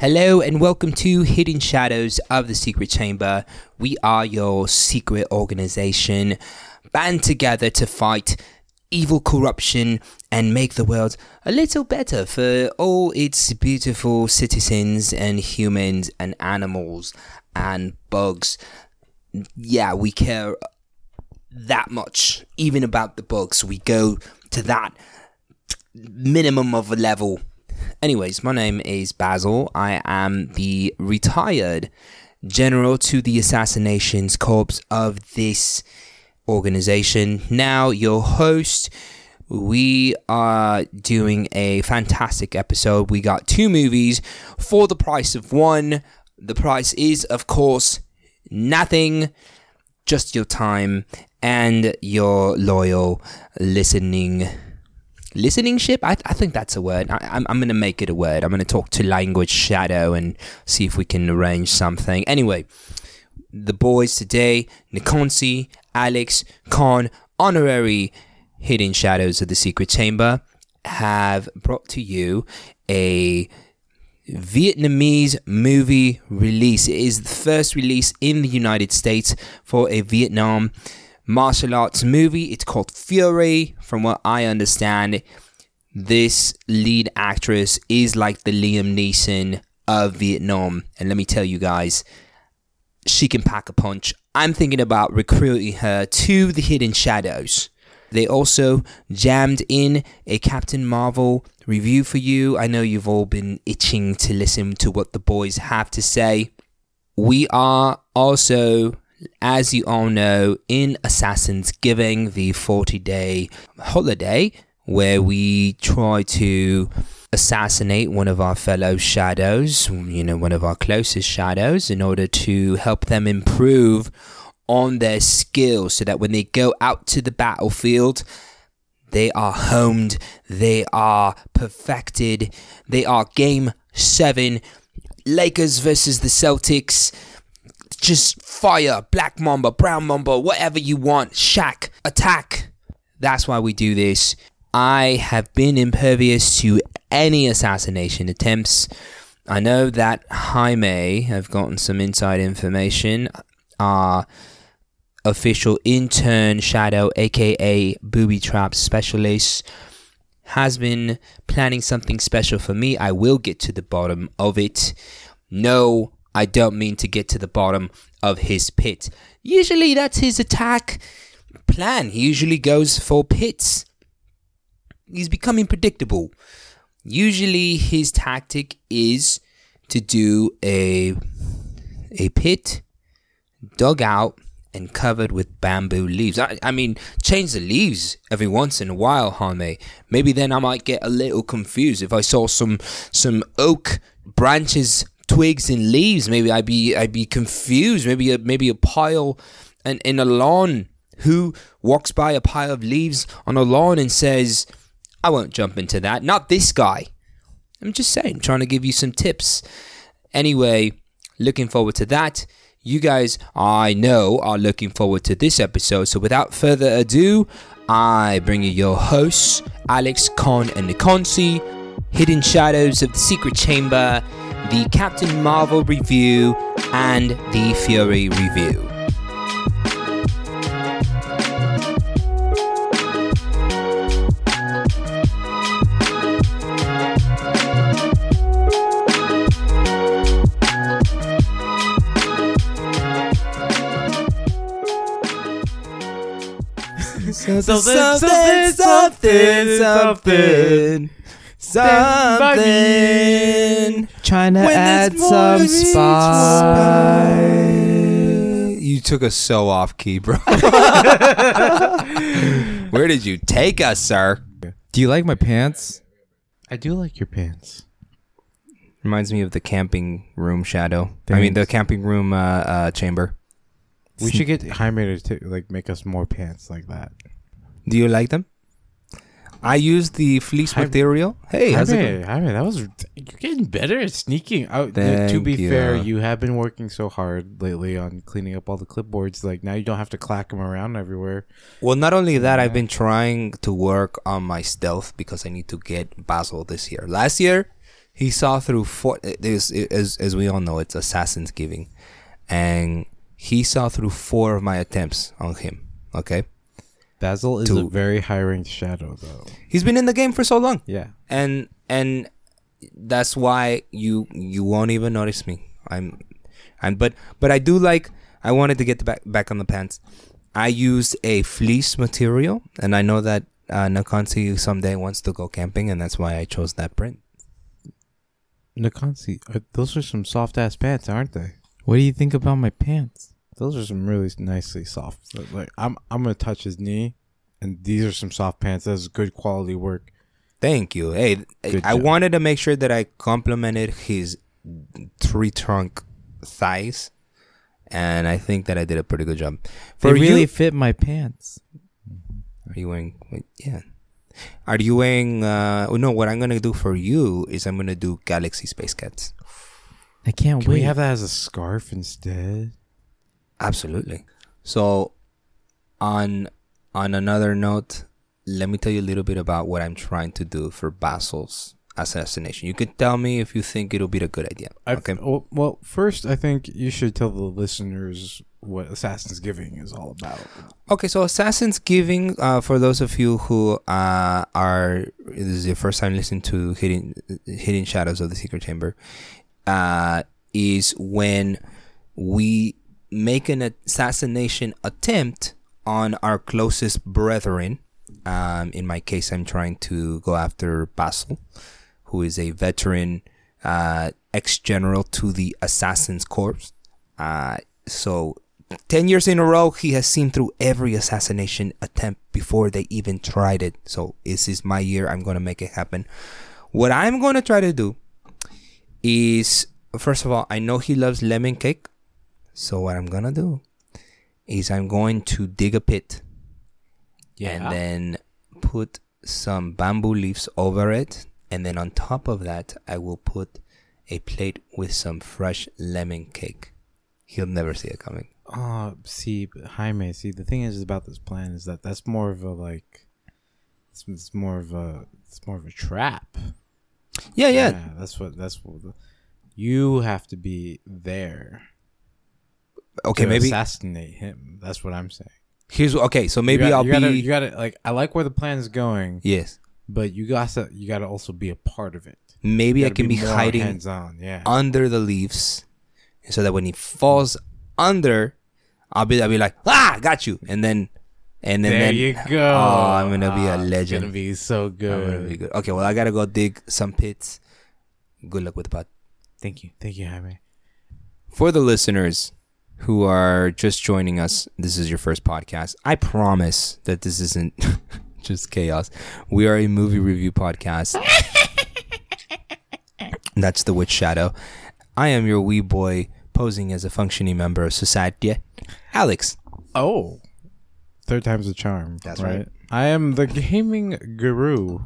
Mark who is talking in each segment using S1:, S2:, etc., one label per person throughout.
S1: Hello and welcome to Hidden Shadows of the Secret Chamber. We are your secret organization, band together to fight evil corruption and make the world a little better for all its beautiful citizens and humans and animals and bugs. Yeah, we care that much, even about the bugs. We go to that minimum of a level Anyways, my name is Basil. I am the retired general to the assassinations corps of this organization. Now, your host. We are doing a fantastic episode. We got two movies for the price of one. The price is, of course, nothing, just your time and your loyal listening listening ship? I, I think that's a word. I, I'm, I'm gonna make it a word. I'm gonna talk to language shadow and see if we can arrange something. Anyway the boys today nikonsi alex khan honorary hidden shadows of the secret chamber have brought to you a Vietnamese movie release. It is the first release in the United States for a Vietnam martial arts movie. It's called Furie. From what I understand, this lead actress is like the Liam Neeson of Vietnam. And let me tell you guys, she can pack a punch. I'm thinking about recruiting her to the Hidden Shadows. They also jammed in a Captain Marvel review for you. I know you've all been itching to listen to what the boys have to say. We are also as you all know, in Assassin's Giving, the 40 day holiday, where we try to assassinate one of our fellow shadows, you know, one of our closest shadows, in order to help them improve on their skills so that when they go out to the battlefield, they are homed, they are perfected, they are game seven. Lakers versus the Celtics just fire, black mamba, brown mamba, whatever you want. Shaq, attack. That's why we do this. I have been impervious to any assassination attempts. I know that Jaime have gotten some inside information. Our official intern Shadow, aka Booby Trap Specialist, has been planning something special for me. I will get to the bottom of it. No I don't mean to get to the bottom of his pit. Usually that's his attack plan. He usually goes for pits. He's becoming predictable. Usually his tactic is to do a a pit dug out and covered with bamboo leaves. I, I mean, change the leaves every once in a while, Jaime. Maybe then I might get a little confused if I saw some some oak branches twigs and leaves. Maybe I'd be I'd be confused. Maybe a maybe a pile and in a lawn. Who walks by a pile of leaves on a lawn and says, "I won't jump into that." Not this guy. I'm just saying, trying to give you some tips. Anyway, looking forward to that. You guys, I know, are looking forward to this episode. So without further ado, I bring you your hosts, Alex, Khan, and Nikonsi, Hidden Shadows of the Secret Chamber, the Captain Marvel review, and the Furie review.
S2: something, something, something, something something.
S3: Trying to add some spice.
S1: You took us so off key, bro. Where did you take us, sir?
S3: Do you like my pants?
S2: I do like your pants.
S1: Reminds me of the camping room shadow. I mean, the camping room uh, uh, chamber.
S2: We should get Jaime to like make us more pants like that.
S1: Do you like them? I used the fleece material. Hey, how's
S2: Jaime, it going? that was you're getting better at sneaking. out. to be you. fair, you have been working so hard lately on cleaning up all the clipboards. Like now, you don't have to clack them around everywhere.
S1: Well, not only that, yeah. I've been trying to work on my stealth because I need to get Basil this year. Last year, he saw through four. There's as as we all know, it's Assassin's Giving, and he saw through four of my attempts on him. Okay,
S2: Basil is
S1: To-
S2: a very high ranked shadow, though.
S1: he's been in the game for so long,
S2: Yeah.
S1: and and that's why you you won't even notice me. I'm, I'm but but I do like. I wanted to get the back back on the pants. I used a fleece material, and I know that uh, Nakansi someday wants to go camping, and that's why I chose that print.
S2: Nakansi, uh, those are some soft ass pants, aren't they?
S3: What do you think about my pants?
S2: Those are some really nicely soft. Like- Like I'm, I'm gonna touch his knee, and these are some soft pants. That's good quality work.
S1: Thank you. Hey,
S2: Good
S1: I
S2: job.
S1: wanted to make sure that I complimented his three trunk thighs, and I think that I did a pretty good job.
S3: They really
S1: you,
S3: fit my pants.
S1: are you wearing? wait, Yeah. Are you wearing? Uh, oh, no. What I'm gonna do for you is I'm gonna do Galaxy Space Cats.
S3: I can't wait.
S2: Can
S3: wait.
S2: we have that as a scarf instead?
S1: Absolutely. So, on on another note, let me tell you a little bit about what I'm trying to do for Basil's assassination. You can tell me if you think it'll be a good idea.
S2: I've-
S1: okay.
S2: Well, well, first, I think you should tell the listeners what Assassin's Giving is all about.
S1: Okay, so Assassin's Giving, uh, for those of you who uh, are this is your first time listening to Hidden Hidden Shadows of the Secret Chamber, uh, is when we make an assassination attempt on our closest brethren. Um, in my case, I'm trying to go after Basil, who is a veteran uh, ex general to the Assassin's Corps. Uh, so 10 years in a row, he has seen through every assassination attempt before they even tried it. So, this is my year. I'm going to make it happen. What I'm going to try to do is, first of all, I know he loves lemon cake. So, what I'm going to do is I'm going to dig a pit Yeah. and then put some bamboo leaves over it. And then on top of that, I will put a plate with some fresh lemon cake. He'll never see it coming.
S2: Oh, see, Jaime. See, the thing is about this plan is that that's more of a like, it's, it's more of a, it's more of a trap.
S1: Yeah, yeah.
S2: that's what that's what. The, you have to be there.
S1: Okay, maybe
S2: assassinate him. That's what I'm saying.
S1: here's okay. So maybe
S2: you gotta,
S1: I'll
S2: you gotta,
S1: be
S2: You gotta like. I like where the plan is going,
S1: yes.
S2: but you gotta you gotta also be a part of it.
S1: Maybe I can be,
S2: more
S1: hiding
S2: hands on. Yeah.
S1: under the leaves, so that when he falls under, I'll be I'll be like ah, got you, and then and then
S2: there
S1: then
S2: you go.
S1: Oh, I'm gonna be a
S2: Ah,
S1: legend.
S2: gonna be so good.
S1: I'm gonna be
S2: good.
S1: good. Okay, well I gotta go dig some pits. Good luck with the pot.
S2: Thank you, thank you, Jaime.
S1: For the listeners who are just joining us, this is your first podcast. I promise that this isn't just chaos. We are a movie review podcast. That's the Witch Shadow. I am your wee boy posing as a functioning member of society. Alex.
S2: Oh, third time's a charm.
S1: That's right.
S2: I am the gaming guru.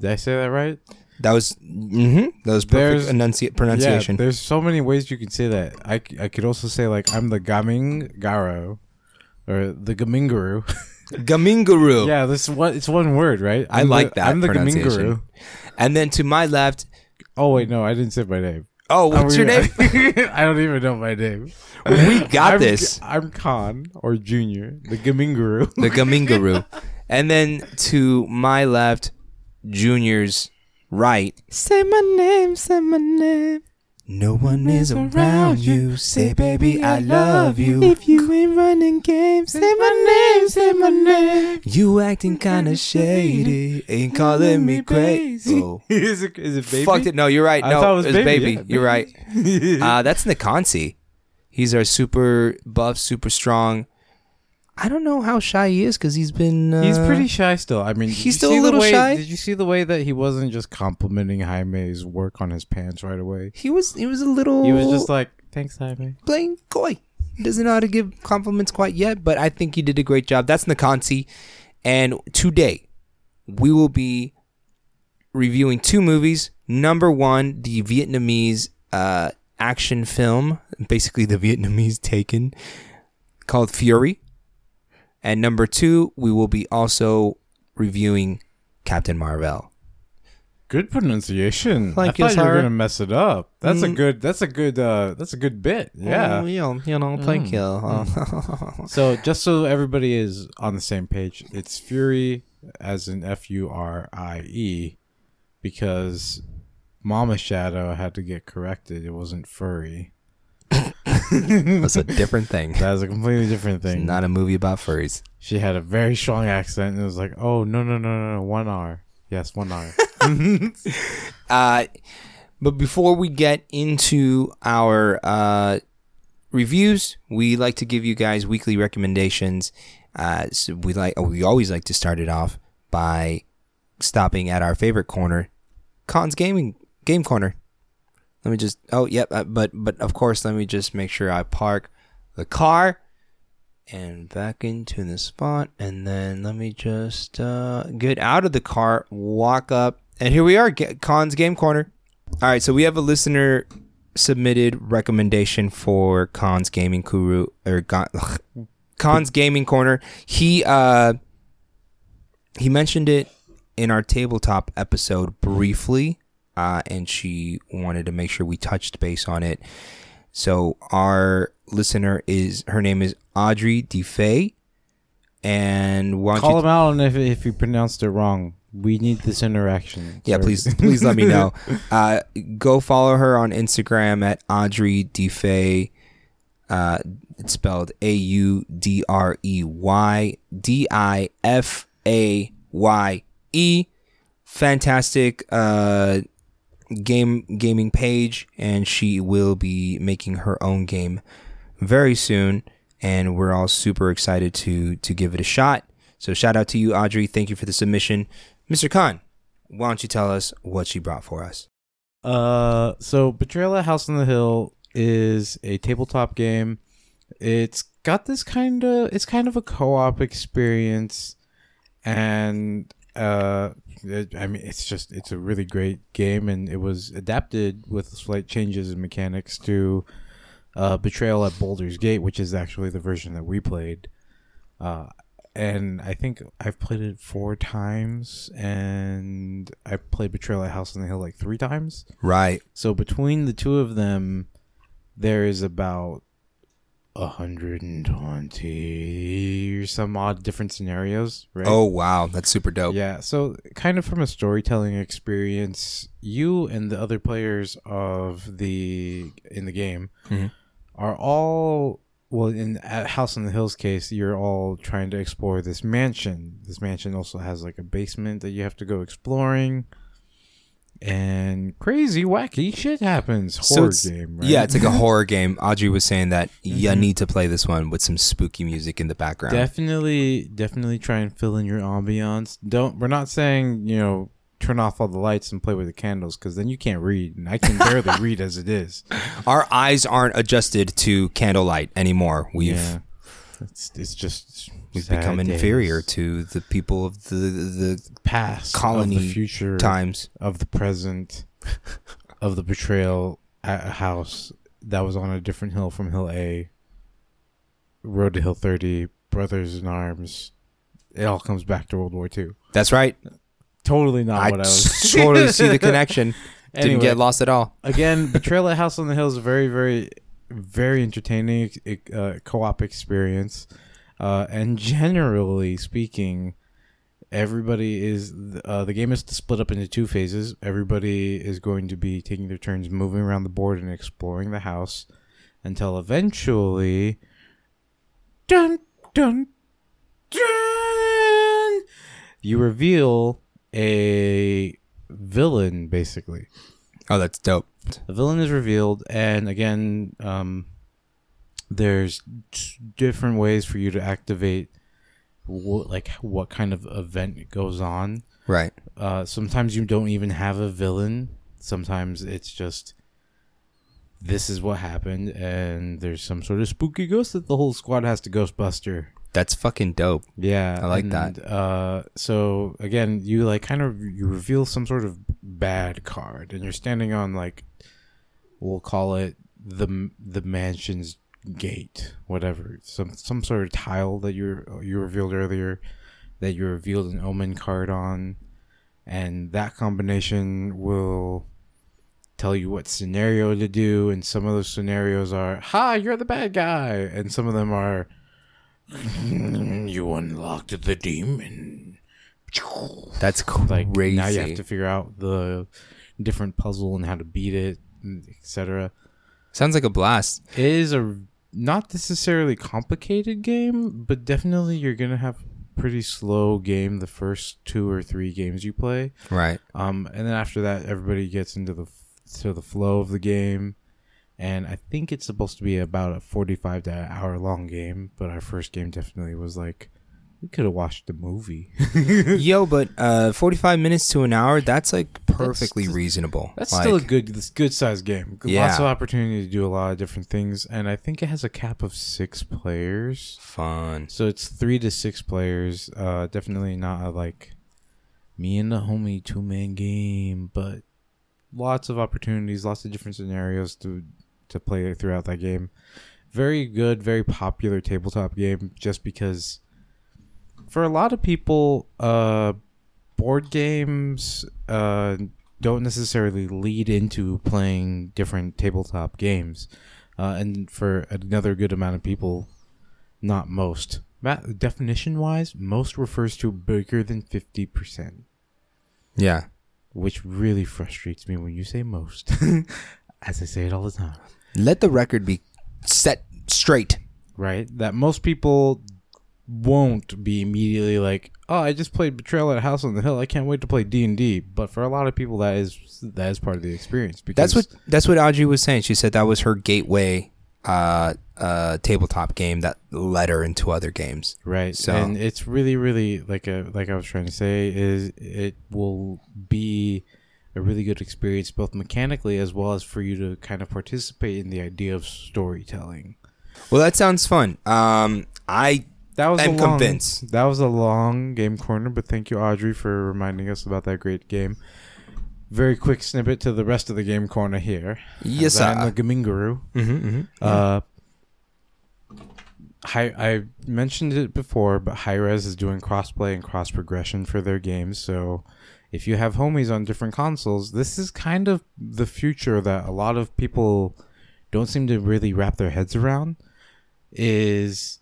S2: Did I say that right?
S1: That was mm-hmm, that was perfect enunci- pronunciation.
S2: Yeah, there's so many ways you can say that. I, I could also say like I'm the gaming garo, or the gaming guru.
S1: Gaminguru.
S2: yeah, this is what it's one word, right?
S1: I
S2: I'm
S1: like
S2: the,
S1: that
S2: I'm the gaming
S1: pronunciation.
S2: guru.
S1: And then to my left,
S2: Oh wait, no, I didn't say my name.
S1: oh, what's your name?
S2: I don't even know my name.
S1: We got
S2: I'm,
S1: this.
S2: I'm Khan or Junior, the gaming guru.
S1: the Gaminguru. and then to my left, Junior's right.
S3: Say my name, say my name.
S1: No one is around you. Say, baby, I love you.
S3: If you ain't running games, say my name, say my name.
S1: You acting kinda shady. Ain't calling me crazy. Oh.
S2: is it is it baby?
S1: Fucked it. No, you're right.
S2: I
S1: No,
S2: thought it was
S1: it's
S2: baby,
S1: baby.
S2: yeah,
S1: You're right. Uh, that's Nikansi. He's our super buff, super strong. I don't know how shy he is because he's been. Uh,
S2: He's pretty shy still. I mean,
S1: he's still a little
S2: way-
S1: shy?
S2: Did you see the way that he wasn't just complimenting Jaime's work on his pants right away?
S1: He was. He was a little.
S2: He was just like, "Thanks, Jaime."
S1: playing coy. He doesn't know how to give compliments quite yet, but I think he did a great job. That's Nakansi. And today, we will be reviewing two movies. Number one, the Vietnamese uh, action film, basically the Vietnamese Taken, called Furie. And number two, we will be also reviewing Captain Marvel.
S2: Good pronunciation. Like I thought you were gonna mess it up. That's mm. a good. That's a good. uh That's a good bit. Yeah.
S1: Oh, you know. You know. Thank mm. you.
S2: Mm. so just so everybody is on the same page, it's Furie as in F U R I E, because Mama Shadow had to get corrected. It wasn't furry.
S1: That's a different thing.
S2: That's a completely different thing.
S1: It's not a movie about furries.
S2: She had a very strong accent, and it was like, "Oh no, no, no, no, no one R." Yes, one R.
S1: uh, but before we get into our uh, reviews, we like to give you guys weekly recommendations. Uh, so we like we always like to start it off by stopping at our favorite corner, Khan's Gaming Game Corner. Let me just oh yep, uh, but but of course let me just make sure I park the car and back into the spot. And then let me just uh, get out of the car walk up and here we are Khan's game corner. All right so we have a listener submitted recommendation for Khan's gaming kuru or Khan's gaming corner. He uh he mentioned it in our tabletop episode briefly uh, and she wanted to make sure we touched base on it so our listener is her name is Audrey Difaye. And
S2: why call him out on if if you pronounced it wrong. We need this interaction.
S1: Yeah, please please let me know. Uh, go follow her on Instagram at Audrey Difaye. Uh, it's spelled A U D R E Y D I F A Y E. Fantastic uh, game gaming page, and she will be making her own game very soon, and we're all super excited to to give it a shot. So shout out to you, Audrey. Thank you for the submission, Mr. Khan. Why don't you tell us what she brought for us?
S2: Uh, so Betrayal at House on the Hill is a tabletop game. It's got this kind of it's kind of a co-op experience, and uh, it, I mean it's just it's a really great game, and it was adapted with slight changes in mechanics to uh, Betrayal at Baldur's Gate, which is actually the version that we played. Uh, and I think I've played it four times, and I played Betrayal at House on the Hill like three times.
S1: Right.
S2: So between the two of them, there is about 120 or some odd different scenarios, right?
S1: Oh, wow. That's super dope.
S2: Yeah. So, kind of from a storytelling experience, you and the other players of the in the game mm-hmm are all well in at House on the Hills case, you're all trying to explore this mansion. This mansion also has like a basement that you have to go exploring. And crazy, wacky shit happens. Horror
S1: so
S2: game,
S1: right? Yeah, it's like a horror game. Audrey was saying that mm-hmm. you need to play this one with some spooky music in the background.
S2: Definitely, definitely try and fill in your ambiance. Don't. We're not saying you know turn off all the lights and play with the candles because then you can't read and i can barely read as it is
S1: our eyes aren't adjusted to candlelight anymore we've yeah.
S2: it's, it's just
S1: we've become days. inferior to the people of the the
S2: past
S1: colony
S2: of the future
S1: times
S2: of the present of the betrayal at a house that was on a different hill from hill a road to hill 30 brothers in arms it all comes back to world war ii
S1: that's right
S2: totally not I what I was.
S1: totally see the connection. Didn't get lost at all.
S2: Again, Betrayal at House on the Hill is a very, very, very entertaining uh, co-op experience, uh, and generally speaking, everybody is uh, the game is split up into two phases. Everybody is going to be taking their turns moving around the board and exploring the house until eventually, dun dun dun, you reveal a villain basically.
S1: Oh, that's dope.
S2: The villain is revealed, and again, um, there's different ways for you to activate what, like what kind of event goes on.
S1: Right.
S2: Uh, sometimes you don't even have a villain. Sometimes it's just this is what happened, and there's some sort of spooky ghost that the whole squad has to Ghostbuster.
S1: That's fucking dope.
S2: Yeah,
S1: I like
S2: and,
S1: that.
S2: Uh, so again, you like kind of you reveal some sort of bad card, and you're standing on like we'll call it the the mansion's gate, whatever, some some sort of tile that you you revealed earlier that you revealed an omen card on, and that combination will tell you what scenario to do. And some of those scenarios are, "Ha, you're the bad guy," and some of them are, "Mm, "You unlocked the demon."
S1: That's crazy.
S2: Like now you have to figure out the different puzzle and how to beat it, etc.
S1: Sounds like a blast.
S2: It is a not necessarily complicated game, but definitely you're gonna have pretty slow game the first two or three games you play.
S1: Right.
S2: Um, and then after that, everybody gets into the to the flow of the game. And I think it's supposed to be about a forty-five to hour long game, but our first game definitely was like we could have watched the movie.
S1: Yo, but uh, 45 minutes to an hour, that's like perfectly
S2: That's-
S1: reasonable.
S2: That's still a good, this good sized game.
S1: Yeah.
S2: Lots of opportunity to do a lot of different things, and I think it has a cap of six players.
S1: fun.
S2: So it's three to six players. Uh, definitely not a like me and the homie two man game, but lots of opportunities, lots of different scenarios to to play throughout that game. Very good, very popular tabletop game, just because for a lot of people, uh, board games uh, don't necessarily lead into playing different tabletop games. Uh, and for another good amount of people, not most. definition wise, most refers to bigger than 50%,
S1: Yeah.
S2: which really frustrates me when you say most, as I say it all the time.
S1: Let the record be set straight.
S2: Right? That most people won't be immediately like, "Oh, I just played Betrayal at a House on the Hill. I can't wait to play D&D." But for a lot of people that is that is part of the experience because
S1: That's what that's what Audrey was saying. She said that was her gateway uh uh tabletop game that led her into other games.
S2: Right.
S1: So-
S2: and it's really, really like a like I was trying to say is it will be a really good experience both mechanically as well as for you to kind of participate in the idea of storytelling.
S1: Well, that sounds fun. Um I
S2: That was
S1: I'm
S2: a long,
S1: convinced.
S2: That was a long game corner, but thank you, Audrey, for reminding us about that great game. Very quick snippet to the rest of the game corner here.
S1: Yes,
S2: I'm the Gaming Guru.
S1: Mhm, mhm.
S2: Uh, Hi, I mentioned it before, but Hi-Rez is doing crossplay and cross progression for their games. So, if you have homies on different consoles, this is kind of the future that a lot of people don't seem to really wrap their heads around. Is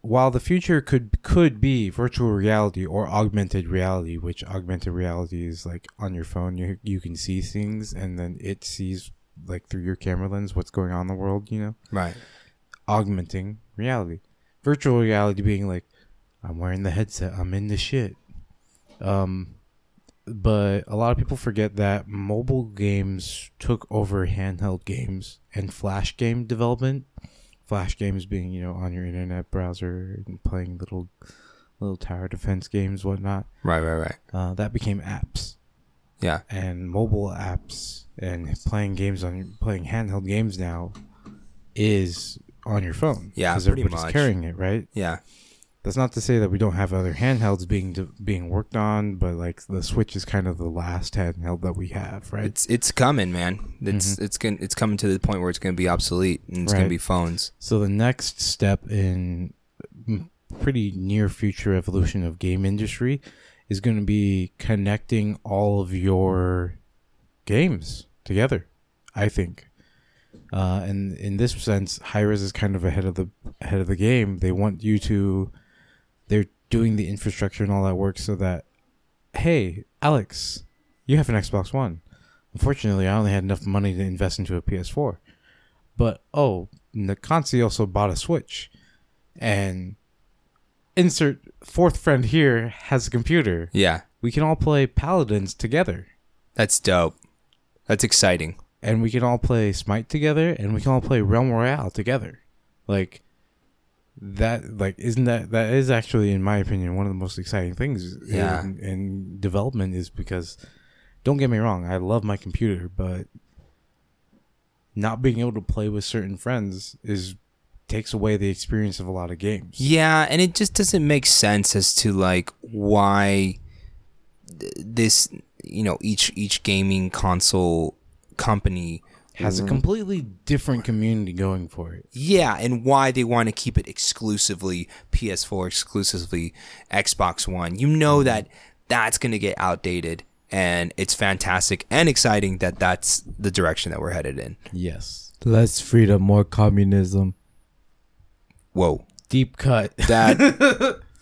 S2: while the future could could be virtual reality or augmented reality, which augmented reality is like on your phone, you you can see things, and then it sees like through your camera lens what's going on in the world. You know
S1: Right.
S2: augmenting reality. Virtual reality being like, I'm wearing the headset, I'm in the shit. Um, but a lot of people forget that mobile games took over handheld games and flash game development. Flash games being, you know, on your internet browser and playing little little tower defense games, whatnot.
S1: Right, right, right.
S2: Uh, that became apps
S1: Yeah.
S2: and mobile apps and playing games on playing handheld games now is on your phone.
S1: Yeah,
S2: because everybody's
S1: much.
S2: carrying it, right?
S1: Yeah.
S2: That's not to say that we don't have other handhelds being being worked on, but like the Switch is kind of the last handheld that we have, right?
S1: It's it's coming, man. It's it's going it's coming to the point where it's going to be obsolete and it's going to be phones.
S2: So the next step in pretty near future evolution of game industry is going to be connecting all of your games together. I think, uh, and in this sense, Hi-Rez is kind of ahead of the ahead of the game. They want you to. They're doing the infrastructure and all that work so that, hey, Alex, you have an Xbox One. Unfortunately, I only had enough money to invest into a PS4. But oh, Nakansi also bought a Switch, and insert fourth friend here has a computer.
S1: Yeah.
S2: We can all play Paladins together,
S1: That's dope. That's exciting.
S2: and we can all play Smite together, and we can all play Realm Royale together. Like that, like isn't that that is actually, in my opinion, one of the most exciting things
S1: Yeah.
S2: in, in development is because, don't get me wrong, I love my computer, but not being able to play with certain friends is takes away the experience of a lot of games.
S1: Yeah, and it just doesn't make sense as to like why th- this, you know, each each gaming console company
S2: has a mm-hmm. completely different community going for it.
S1: yeah, and why they want to keep it exclusively PS4, exclusively Xbox One. You know mm-hmm. that that's going to get outdated and it's fantastic and exciting that that's the direction that we're headed in.
S2: Yes.
S3: Less freedom, more communism.
S1: Whoa,
S2: Deep cut.
S1: that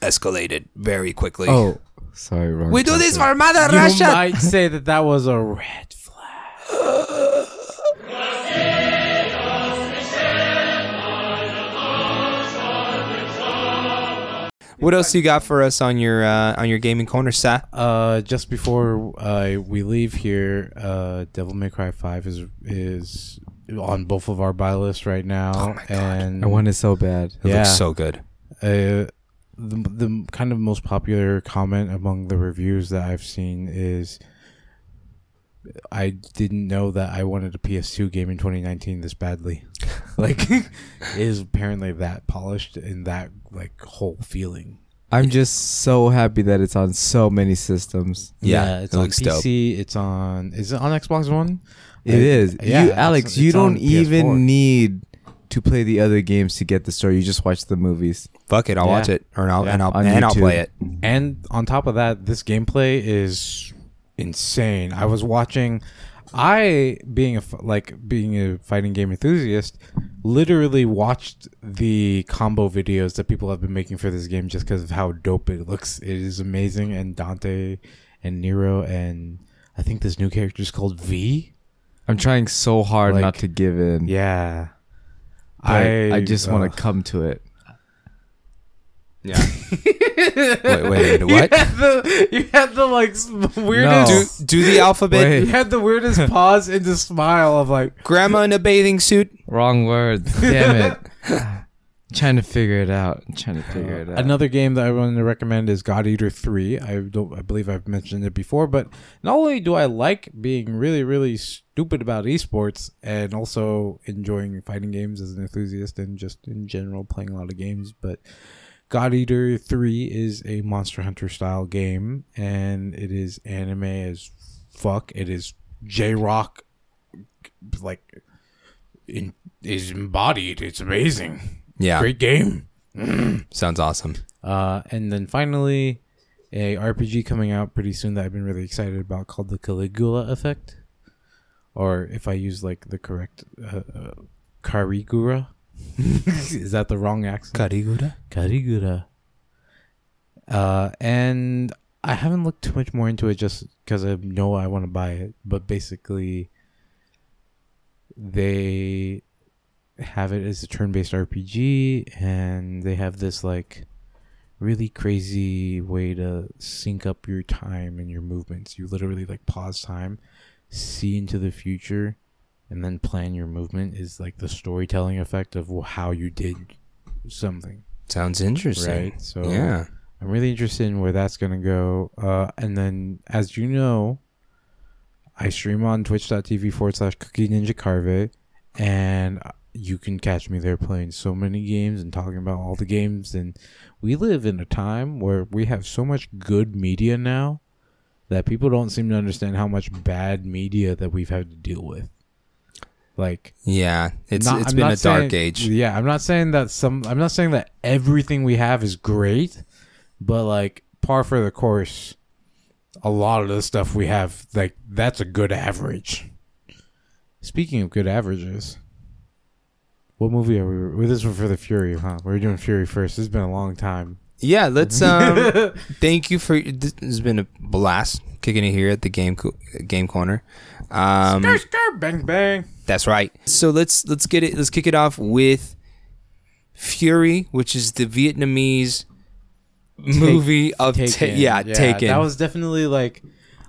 S1: escalated very quickly.
S3: Oh, sorry, wrong.
S1: we do this for Mother
S2: you
S1: Russia.
S2: You might say that that was a red
S1: What else you got for us on your uh, on your gaming corner, Seth?
S2: Uh, just before uh, we leave here, uh, Devil May Cry Five is is on both of our buy lists right now,
S1: Oh my God.
S2: and
S3: I want it so bad.
S1: It
S2: Yeah.
S1: looks so good.
S2: uh, the the kind of most popular comment among the reviews that I've seen is, I didn't know that I wanted a PS2 game in 2019 this badly. like, it is apparently that polished and that like whole feeling.
S3: I'm just so happy that it's on so many systems.
S1: Yeah,
S2: it's
S1: it
S2: on
S1: looks dope.
S2: PC. It's on. Is it on Xbox One?
S3: It
S2: I-
S3: is.
S2: yeah,
S3: you,
S2: it's-
S3: Alex, you
S2: it's
S3: don't even
S2: PS4.
S3: need to play the other games to get the story. You just watch the movies.
S1: Fuck it, I'll
S2: Yeah.
S1: watch it, or I'll,
S2: Yeah.
S1: and I'll
S3: On
S1: and I'll play it.
S2: And on top of that, this gameplay is insane. I was watching. I being a like being a fighting game enthusiast, literally watched the combo videos that people have been making for this game just because of how dope it looks. It is amazing, and Dante and Nero and I think this new character is called V.
S3: I'm trying so hard
S2: Like,
S3: not to give in.
S2: Yeah,
S3: I I just want to come to it.
S1: Yeah. wait, wait a minute. What?
S2: You had the, you had the like s- weirdest.
S1: Do do the alphabet.
S3: Wait.
S2: You had the weirdest pause and the smile of like,
S1: Grandma in a bathing suit.
S3: Wrong word. Damn it. trying to figure it out. I'm trying to figure it out.
S2: Another game that I wanted to recommend is God Eater Three. I don't, I believe I've mentioned it before, but not only do I like being really, really stupid about esports, and also enjoying fighting games as an enthusiast and just in general playing a lot of games, but God Eater Three is a Monster Hunter style game, and it is anime as fuck. It is J Rock, like, in, is embodied. It's amazing.
S1: Yeah,
S2: Great game.
S1: sounds awesome.
S2: Uh, and then finally, a RPG coming out pretty soon that I've been really excited about called the Caligula Effect, or if I use like the correct uh, uh, Karigura, is that the wrong accent?
S1: Karigura.
S2: Karigura. Uh, and I haven't looked too much more into it just because I know I want to buy it. But basically, they have it as a turn-based RPG, and they have this like really crazy way to sync up your time and your movements. You literally like pause time, see into the future, and then plan your movement. Is like the storytelling effect of how you did something
S1: Sounds interesting.
S2: right? So
S1: Yeah.
S2: I'm really interested in where that's gonna go. Uh, and then, as you know, I stream on Twitch.tv forward slash Cookie Ninja Carve, and you can catch me there playing so many games and talking about all the games. And we live in a time where we have so much good media now that people don't seem to understand how much bad media that we've had to deal with. Like
S1: Yeah. It's
S2: not-
S1: it's
S2: I'm
S1: been a dark age.
S2: Yeah, I'm not saying that some. I'm not saying that everything we have is great, but like par for the course, a lot of the stuff we have, like that's a good average. Speaking of good averages, what movie are we? Well, this one for the Furie, huh? We're doing Furie first. Has been a long time.
S1: Yeah. Let's um. thank you for this has been a blast kicking it here at the game game corner. Um,
S2: Skr, skr, bang bang.
S1: That's right. So let's let's get it. Let's kick it off with Furie, which is the Vietnamese movie of Ta-
S2: Taken.
S1: yeah, Taken.
S2: That was definitely like,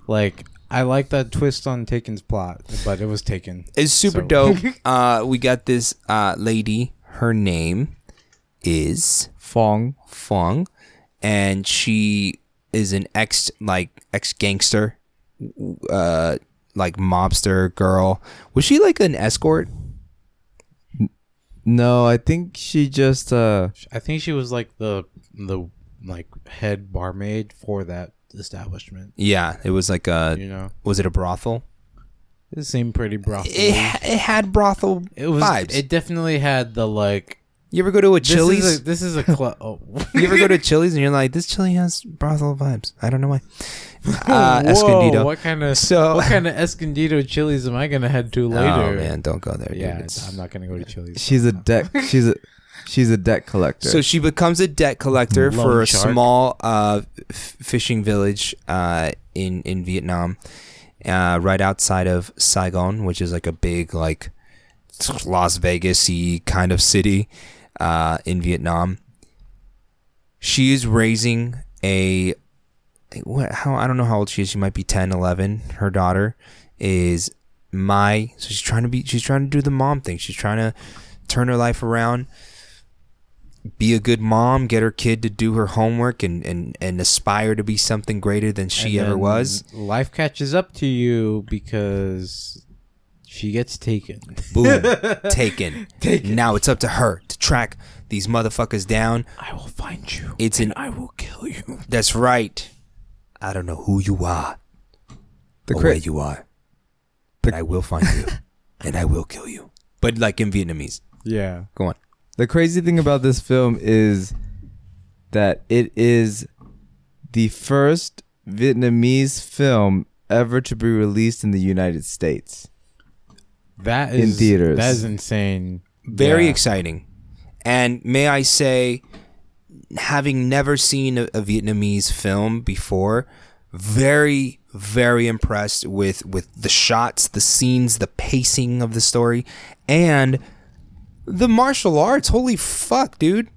S2: like I like that twist on Taken's plot, but it was Taken.
S1: It's super
S2: So-
S1: dope. Uh, we got this uh, lady. Her name is
S3: Fong.
S1: Fong, and she is an ex like ex gangster, uh, like mobster girl. Was she like an escort?
S3: No, I think she just uh
S2: I think she was like the the like head barmaid for that establishment.
S1: Yeah, it was like a.
S2: You know,
S1: Was it a brothel?
S2: it seemed pretty brothel.
S1: It, it had brothel
S2: It was.
S1: vibes.
S2: It definitely had the like
S1: You ever go to a Chili's?
S2: this is a club. oh.
S1: you ever go to Chili's and you're like, this chili has brothel vibes. I don't know why. Uh,
S2: Whoa,
S1: Escondido.
S2: What kind of
S1: So-
S2: what kind of Escondido chilies am I gonna head to later?
S1: Oh man, don't go there. dude.
S2: Yeah,
S1: It's-
S2: I'm not gonna go to Chili's.
S3: She's a debt. She's a she's a debt collector.
S1: So she becomes a debt collector
S2: Loan
S1: for a
S2: shark.
S1: small uh, f- fishing village uh, in in Vietnam, uh, right outside of Saigon, which is like a big like Las Vegas-y kind of city uh, in Vietnam. She is raising a what? How I don't know how old she is. She might be 10, 11. Her daughter is my so she's trying to be she's trying to do the mom thing. She's trying to turn her life around be a good mom, get her kid to do her homework and, and, and aspire to be something greater than she ever was.
S2: Life catches up to you because she gets taken.
S1: Boom. taken. Taken. Now it's up to her track these motherfuckers down.
S2: I will find you.
S1: It's an
S2: I will kill you.
S1: that's right. I don't know who you are
S3: the
S1: or
S3: cra-
S1: where you are. But I will find you and I will kill you. But like in Vietnamese.
S2: Yeah.
S1: Go on.
S3: The crazy thing about this film is that it is the first Vietnamese film ever to be released in the United States.
S2: That
S3: In theaters.
S2: That is insane.
S1: Very
S2: Yeah.
S1: exciting. And may I say, having never seen a, a Vietnamese film before, very, very impressed with with the shots, the scenes, the pacing of the story, and the martial arts. Holy fuck, dude!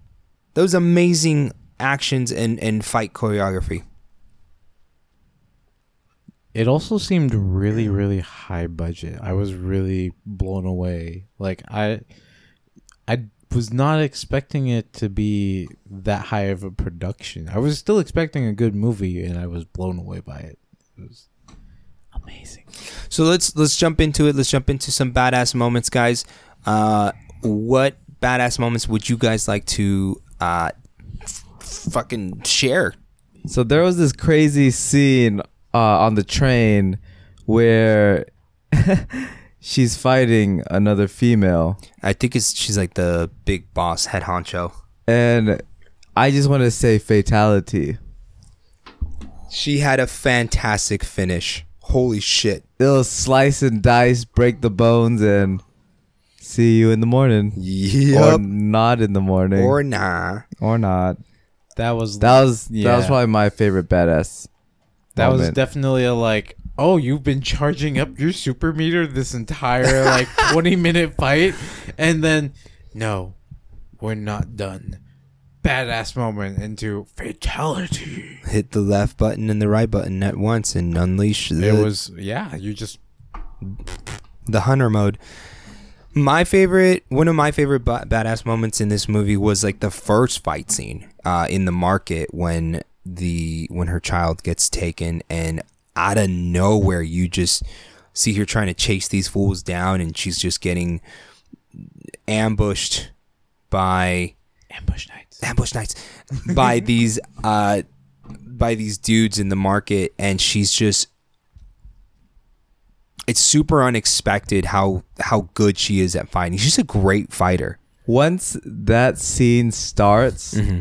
S1: Those amazing actions and and fight choreography.
S2: It also seemed really, really high budget. I was really blown away. Like I, I was not expecting it to be that high of a production. I was still expecting a good movie, and I was blown away by it. It was amazing.
S1: So let's let's jump into it. Let's jump into some badass moments, guys. Uh, what badass moments would you guys like to uh, f- fucking share?
S3: So there was this crazy scene uh, on the train where she's fighting another female,
S1: I think it's she's like the big boss, head honcho.
S3: and I just want to say fatality.
S1: She had a fantastic finish. Holy shit!
S3: It'll slice and dice, break the bones, and see you in the morning. Or not in the morning.
S1: Or nah.
S3: or not.
S2: That was
S3: That was that was probably my favorite badass.
S2: that was definitely a like. Oh, you've been charging up your super meter this entire like twenty minute fight, and then no, we're not done. Badass moment into fatality.
S1: Hit the left button and the right button at once and unleash the,
S2: It was yeah. You just
S1: the hunter mode. My favorite, one of my favorite ba- badass moments in this movie was like the first fight scene uh, in the market when the when her child gets taken and out of nowhere you just see her trying to chase these fools down and she's just getting ambushed by
S2: ambush nights.
S1: ambush nights by these uh by these dudes in the market and she's just it's super unexpected how how good she is at fighting she's a great fighter
S3: Once that scene starts,
S1: Mm-hmm.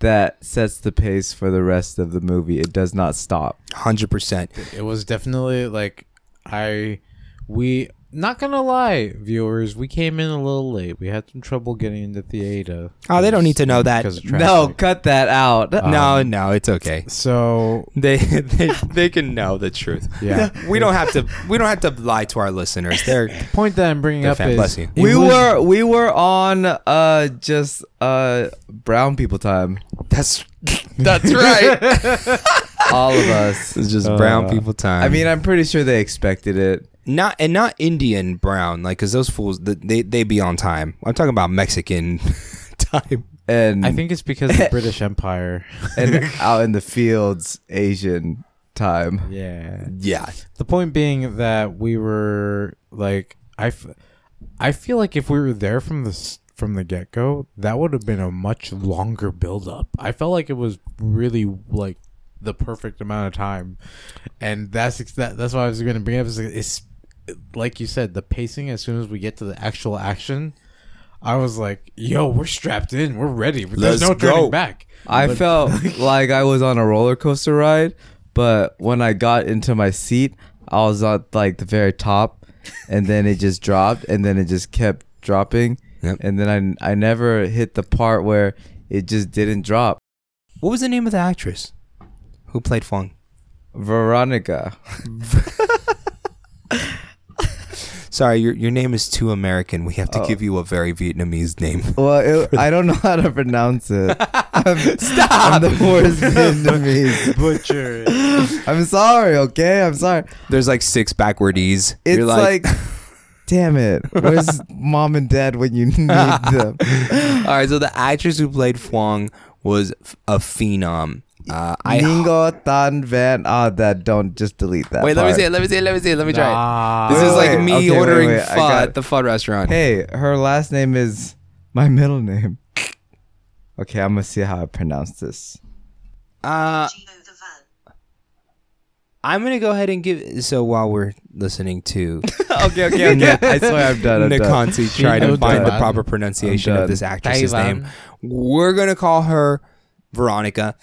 S3: That sets the pace for the rest of the movie. It does not stop.
S1: 100%
S2: It was definitely like I we not gonna lie, viewers, we came in a little late. We had some trouble getting into the theater.
S1: Oh, they don't need to know that.
S3: No, cut that out.
S1: no no it's okay
S2: So
S1: they, they they can know the truth
S2: yeah,
S1: we don't have to we don't have to lie to our listeners they're
S2: point that I'm bringing up
S1: fan-
S2: is
S1: bless you.
S3: we
S2: was-
S3: were we were on uh just uh brown people time.
S1: that's that's right
S3: All of us.
S1: it's just
S2: Uh,
S1: brown people time
S3: I mean, I'm pretty sure they expected it.
S1: not and not Indian brown, like because those fools th- they they be on time. I'm talking about Mexican time.
S3: And
S2: I think it's because of the British Empire.
S3: and out in the fields Asian time.
S2: Yeah.
S1: Yeah,
S2: The point being that we were like I, f- I feel like if we were there from the s- from the get go, that would have been a much longer build up. I felt like it was really like the perfect amount of time, and that's that, that's why I was going to bring up is it's like you said the pacing as soon as we get to the actual action. I was like, "Yo, we're strapped in. We're ready. There's
S1: Let's
S2: no turning
S1: go.
S2: back."
S3: I
S2: But-
S3: felt like I was on a roller coaster ride, but when I got into my seat, I was at like the very top, and then it just dropped, and then it just kept dropping,
S1: Yep.
S3: and then I I never hit the part where it just didn't drop.
S1: What was the name of the actress who played Fong?
S3: Veronica.
S1: Sorry, your your name is too American. We have to
S3: Oh.
S1: give you a very Vietnamese name.
S3: Well, it, I don't know how to pronounce it. I'm, I'm the worst Vietnamese.
S2: Butcher.
S3: I'm sorry, okay? I'm sorry.
S1: There's like six backward E's.
S3: It's
S1: You're
S3: like, damn it. Where's mom and dad when you need them?
S1: all right. So the actress who played Fong was f- a phenom. Uh, I
S3: Ningo Tan Van. Ah, that don't just delete that.
S1: wait. Let me
S3: part.
S1: see it. Let me see it. Let me see it. Let me try it.
S2: Nah.
S1: This
S3: Wait,
S1: is like
S3: wait,
S1: me
S3: okay, wait,
S1: ordering
S3: wait,
S1: pho at the pho restaurant.
S3: Hey, her last name is my middle name. Okay, I'm gonna see how I pronounce this.
S1: Uh, I'm gonna go ahead and give. So while we're listening to
S3: okay, okay, okay. I swear I'm done. I'm done.
S1: Try to
S2: I'm
S1: find the proper pronunciation of this
S3: done.
S1: actress's name, we're gonna call her Veronica.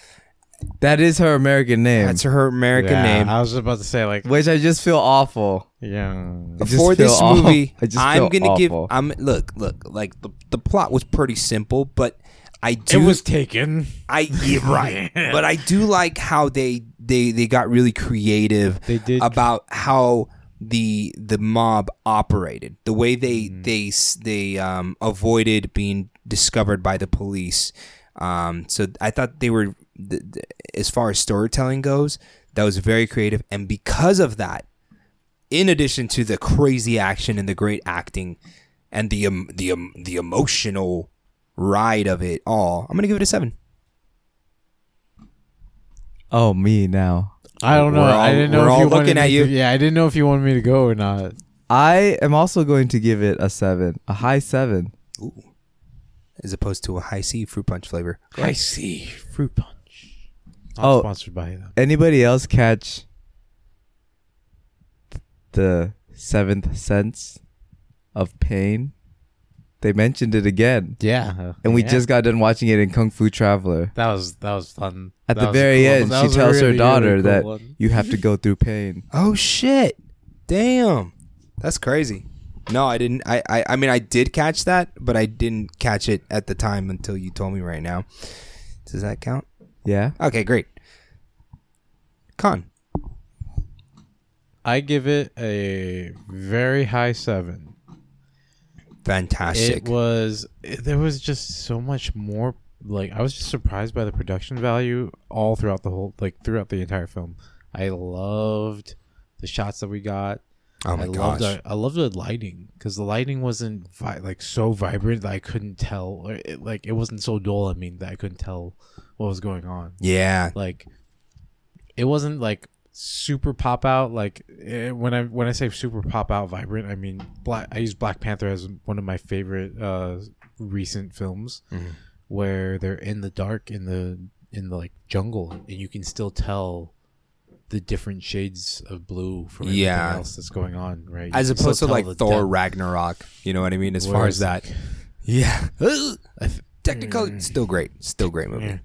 S3: That is her American name,
S1: That's her American
S2: Yeah,
S1: name.
S2: I was just about to say like,
S3: which I just feel awful.
S2: yeah.
S3: I just
S1: for
S3: feel
S1: this
S3: aw-
S1: movie,
S3: I just
S1: I'm
S3: feel
S1: gonna give.
S3: awful.
S1: I'm look, look. Like the the plot was pretty simple, but I do.
S2: It was taken.
S1: I yeah, right, but I do like how they they they got really creative
S2: They did.
S1: about how the the mob operated, the way they
S2: Mm-hmm.
S1: they they um, avoided being discovered by the police. Um, so I thought they were, th- th- as far as storytelling goes, that was very creative, and because of that, in addition to the crazy action and the great acting and the um, the um, the emotional ride of it all, I'm gonna give it a seven.
S3: Oh, me now.
S2: I don't know.
S1: We're
S2: I didn't know
S1: we're
S2: if
S1: all
S2: you
S1: looking
S2: wanted
S1: at
S2: me
S1: you.
S2: To, yeah, I didn't know if you wanted me to go or not.
S3: I am also going to give it a seven, a high seven.
S1: Ooh. As opposed to a Hi-C fruit punch flavor.
S2: I see fruit punch. Not
S3: Oh.
S2: sponsored by them.
S3: Anybody else catch the seventh sense of pain? They mentioned it again,
S2: Yeah, uh-huh.
S3: and we
S2: yeah.
S3: just got done watching it in Kung Fu Traveler.
S2: that was that was fun.
S3: At
S2: That
S3: the very
S2: cool-
S3: end,
S2: that
S3: she
S2: was a
S3: tells her daughter
S2: really cool
S3: that
S2: one.
S3: you have to go through pain.
S1: Oh shit! Damn, that's crazy. No, I didn't. I, I I mean, I did catch that, but I didn't catch it at the time until you told me right now. Does that count?
S3: Yeah.
S1: Okay, great. Con.
S2: I give it a very high seven.
S1: Fantastic.
S2: It was it- there was just so much more. Like I was just surprised by the production value all throughout the whole like throughout the entire film. I loved the shots that we got.
S1: oh my
S2: I
S1: gosh.
S2: loved the, I loved the lighting because the lighting wasn't vi- like so vibrant that I couldn't tell. Or it, like it wasn't so dull. I mean that I couldn't tell what was going on.
S1: yeah.
S2: Like it wasn't like super pop out. Like eh, when I when I say super pop out vibrant, I mean black. I use Black Panther as one of my favorite uh recent films
S1: Mhm.
S2: where they're in the dark in the in the like jungle and you can still tell the different shades of blue from everything
S1: Yeah.
S2: else that's going on, right? You
S1: As opposed to like Thor
S2: depth.
S1: Ragnarok. You know what I mean? As far as that.
S2: like,
S1: Yeah. Technically,
S2: Mm.
S1: still great. Still great movie.
S2: Yeah.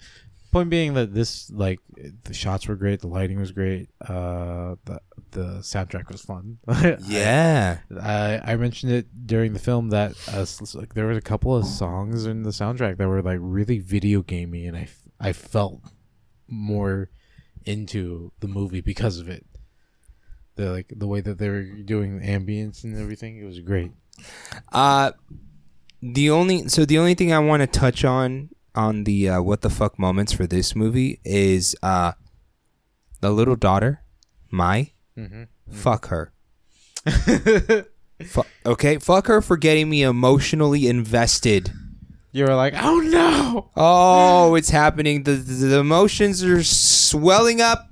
S2: Point being that this like the shots were great, the lighting was great, uh, the the soundtrack was fun.
S1: Yeah.
S2: I I mentioned it during the film that uh, like there was a couple of songs in the soundtrack that were like really video gamey, and I I felt more into the movie because of it. The like the way that they were doing the ambience and everything, it was great.
S1: Uh the only so the only thing I want to touch on on the uh, what the fuck moments for this movie is uh the little daughter, Mai.
S2: Mm-hmm.
S1: Fuck her. Fu- okay, fuck her for getting me emotionally invested.
S2: You were like, oh no.
S1: Oh, it's happening. The, the the emotions are swelling up.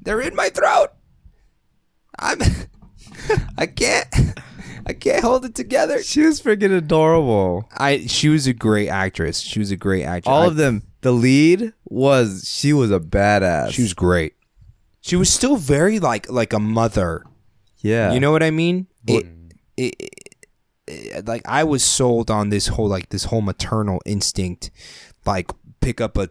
S1: They're in my throat. I'm I can't I can't hold it together.
S3: She was freaking adorable.
S1: I she was a great actress. She was a great actress.
S3: All
S1: I-
S3: of them. The lead was she was a badass.
S1: She was great. She was still very like like a mother.
S3: yeah.
S1: You know what I mean? It, it, it- eh, like I was sold on this whole like this whole maternal instinct, like pick up a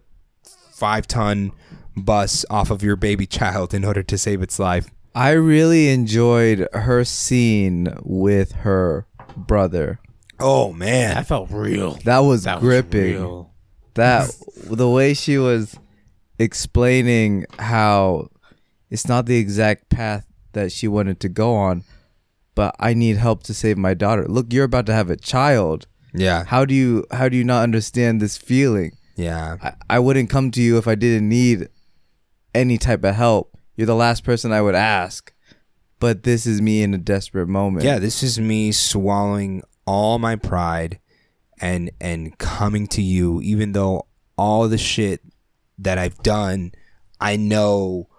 S1: five ton bus off of your baby child in order to save its life.
S3: I really enjoyed her scene with her brother.
S1: Oh man,
S2: That felt real.
S3: That was
S2: That
S3: gripping.
S2: was real.
S3: that the way she was explaining how it's not the exact path that she wanted to go on, but I need help to save my daughter. Look, you're about to have a child.
S1: yeah,
S3: How do you how do you not understand this feeling?
S1: yeah,
S3: I, I wouldn't come to you if I didn't need any type of help. You're the last person I would ask. But this is me in a desperate moment.
S1: yeah. This is me swallowing all my pride and and coming to you, even though all the shit that I've done, I know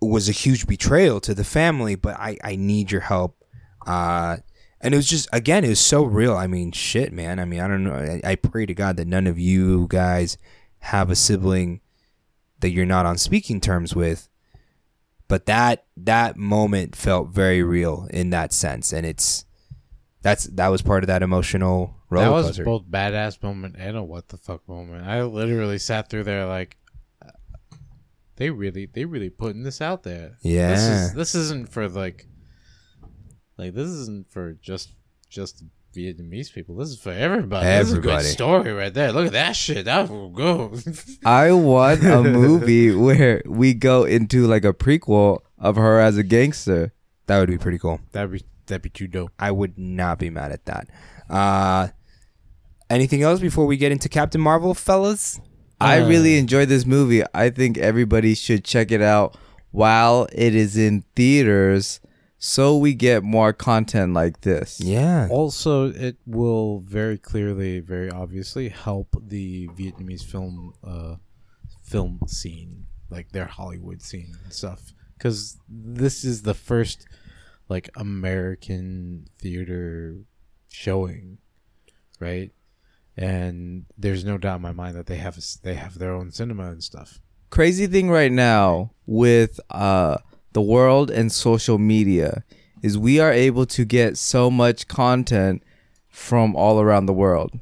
S1: was a huge betrayal to the family, but I, I need your help. Uh, and it was just, again, it was so real. I mean, shit, man. I mean, I don't know. I, I pray to God that none of you guys have a sibling that you're not on speaking terms with. But that that moment felt very real in that sense, and it's that's that was part of that emotional roller
S2: That was
S1: coaster.
S2: both badass moment and a what the fuck moment. I literally sat through there like, they really, they really putting this out there. This
S1: Yeah.
S2: is this isn't for like, like this isn't for just just Vietnamese people. This is for everybody. This is a
S1: Everybody.
S2: great story right there. Look at that shit. That will go.
S3: I want a movie where we go into like a prequel of her as a gangster.
S1: that would be pretty cool.
S2: that'd be that'd be too dope.
S1: I would not be mad at that. Uh, anything else before we get into Captain Marvel, fellas?
S3: I
S2: Uh,
S3: really enjoyed this movie. I think everybody should check it out while it is in theaters so we get more content like this.
S1: Yeah.
S2: Also, it will very clearly, very obviously help the Vietnamese film uh, film scene, like their Hollywood scene and stuff. Because this is the first like American theater showing, right? And there's no doubt in my mind that they have a s they have their own cinema and stuff.
S3: Crazy thing right now with uh the world and social media is we are able to get so much content from all around the world.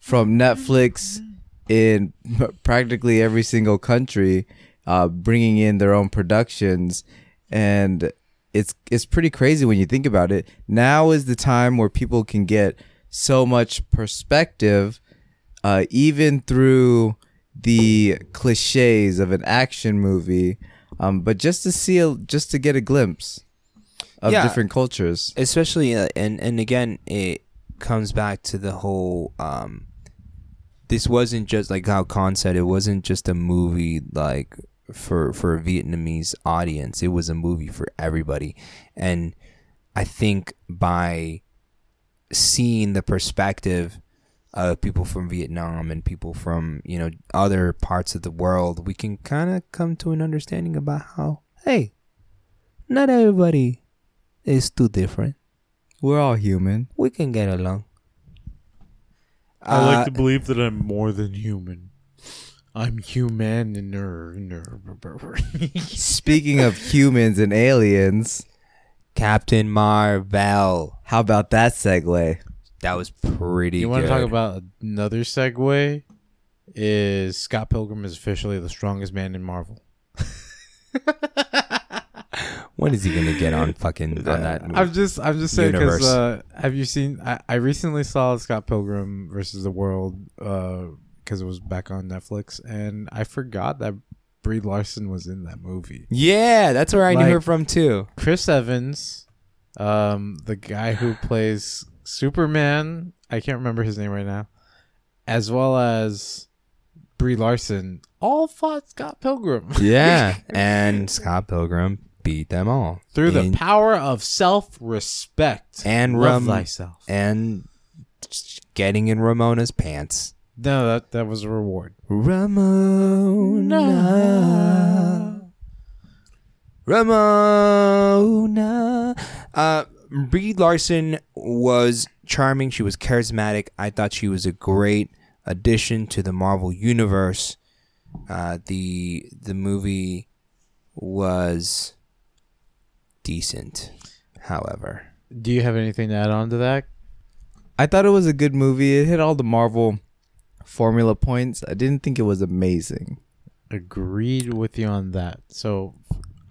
S3: From Netflix in practically every single country uh, bringing in their own productions and it's it's pretty crazy when you think about it. Now is the time where people can get so much perspective uh, even through the cliches of an action movie um, but just to see a, just to get a glimpse of
S1: Yeah.
S3: different cultures.
S1: Especially uh, and and again it comes back to the whole um this wasn't just like how Khan said it wasn't just a movie like for for a Vietnamese audience. It was a movie for everybody. And I think by seeing the perspective of people from Vietnam and people from you know other parts of the world we can kind of come to an understanding about how hey not everybody is too different
S3: we're all human
S1: we can get along.
S2: I
S1: Uh,
S2: like to believe that I'm more than human. I'm human and ner- ner-
S3: speaking of humans and aliens
S1: Captain Marvel.
S3: how about that segue
S1: That was pretty.
S2: You want to talk about another segue? Is Scott Pilgrim is officially the strongest man in Marvel?
S1: when is he gonna get on fucking on that?
S2: I'm just I'm just saying because uh, have you seen? I, I recently saw Scott Pilgrim versus the World because it was back on Netflix, and I forgot that Brie Larson was in that movie.
S1: yeah, that's where I knew her from too.
S2: Chris Evans, um, the guy who plays Superman, I can't remember his name right now, as well as Brie Larson, all fought Scott Pilgrim
S1: Yeah, and Scott Pilgrim beat them all
S2: through the
S1: And-
S2: power of self-respect
S1: And
S2: love
S1: Ram-
S2: thyself.
S1: and getting in Ramona's pants.
S2: No, that that was a reward.
S1: Ramona. Ramona. Uh, Brie Larson was charming. She was charismatic. I thought she was a great addition to the Marvel universe. Uh, the the movie was decent, however.
S2: Do you have anything to add on to that?
S3: I thought it was a good movie. It hit all the Marvel formula points. I didn't think it was amazing.
S2: Agreed with you on that. So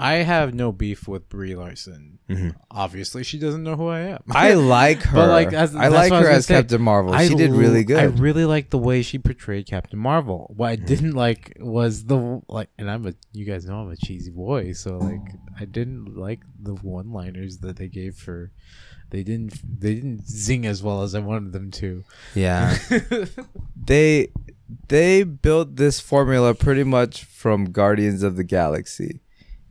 S2: I have no beef with Brie Larson.
S1: Mhm.
S2: Obviously, she doesn't know who I am.
S3: I like her.
S2: But, like, as-
S3: I like
S2: what I
S3: her as
S2: say.
S3: Captain Marvel.
S2: I
S3: she did really good.
S2: I really like the way she portrayed Captain Marvel. What I didn't like was the like, and I'm a you guys know I'm a cheesy boy, so like I didn't like the one-liners that they gave her. They didn't. They didn't zing as well as I wanted them to.
S1: Yeah.
S3: they they built this formula pretty much from Guardians of the Galaxy.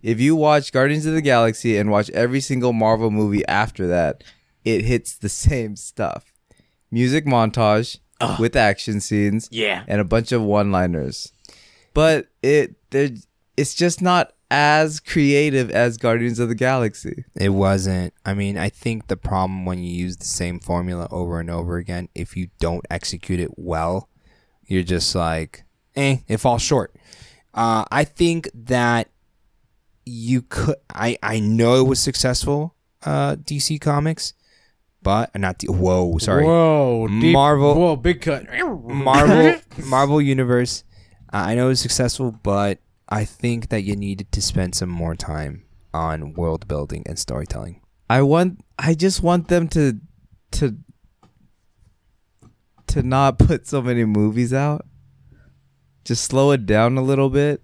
S3: If you watch Guardians of the Galaxy and watch every single Marvel movie after that, it hits the same stuff. Music montage with action scenes
S2: Yeah.
S3: and a bunch of one-liners. But it there it's just not as creative as Guardians of the Galaxy.
S1: It wasn't. I mean, I think the problem when you use the same formula over and over again, if you don't execute it well, you're just like, eh, it falls short. Uh, I think that you could. I I know it was successful, uh, DC Comics, but not. D- whoa, sorry,
S2: Whoa. Deep,
S1: Marvel-
S2: Whoa. Big cut.
S1: Marvel Marvel Universe. Uh, I know it was successful, but I think that you needed to spend some more time on world building and storytelling.
S3: I want I just want them to to to not put so many movies out. Just slow it down a little bit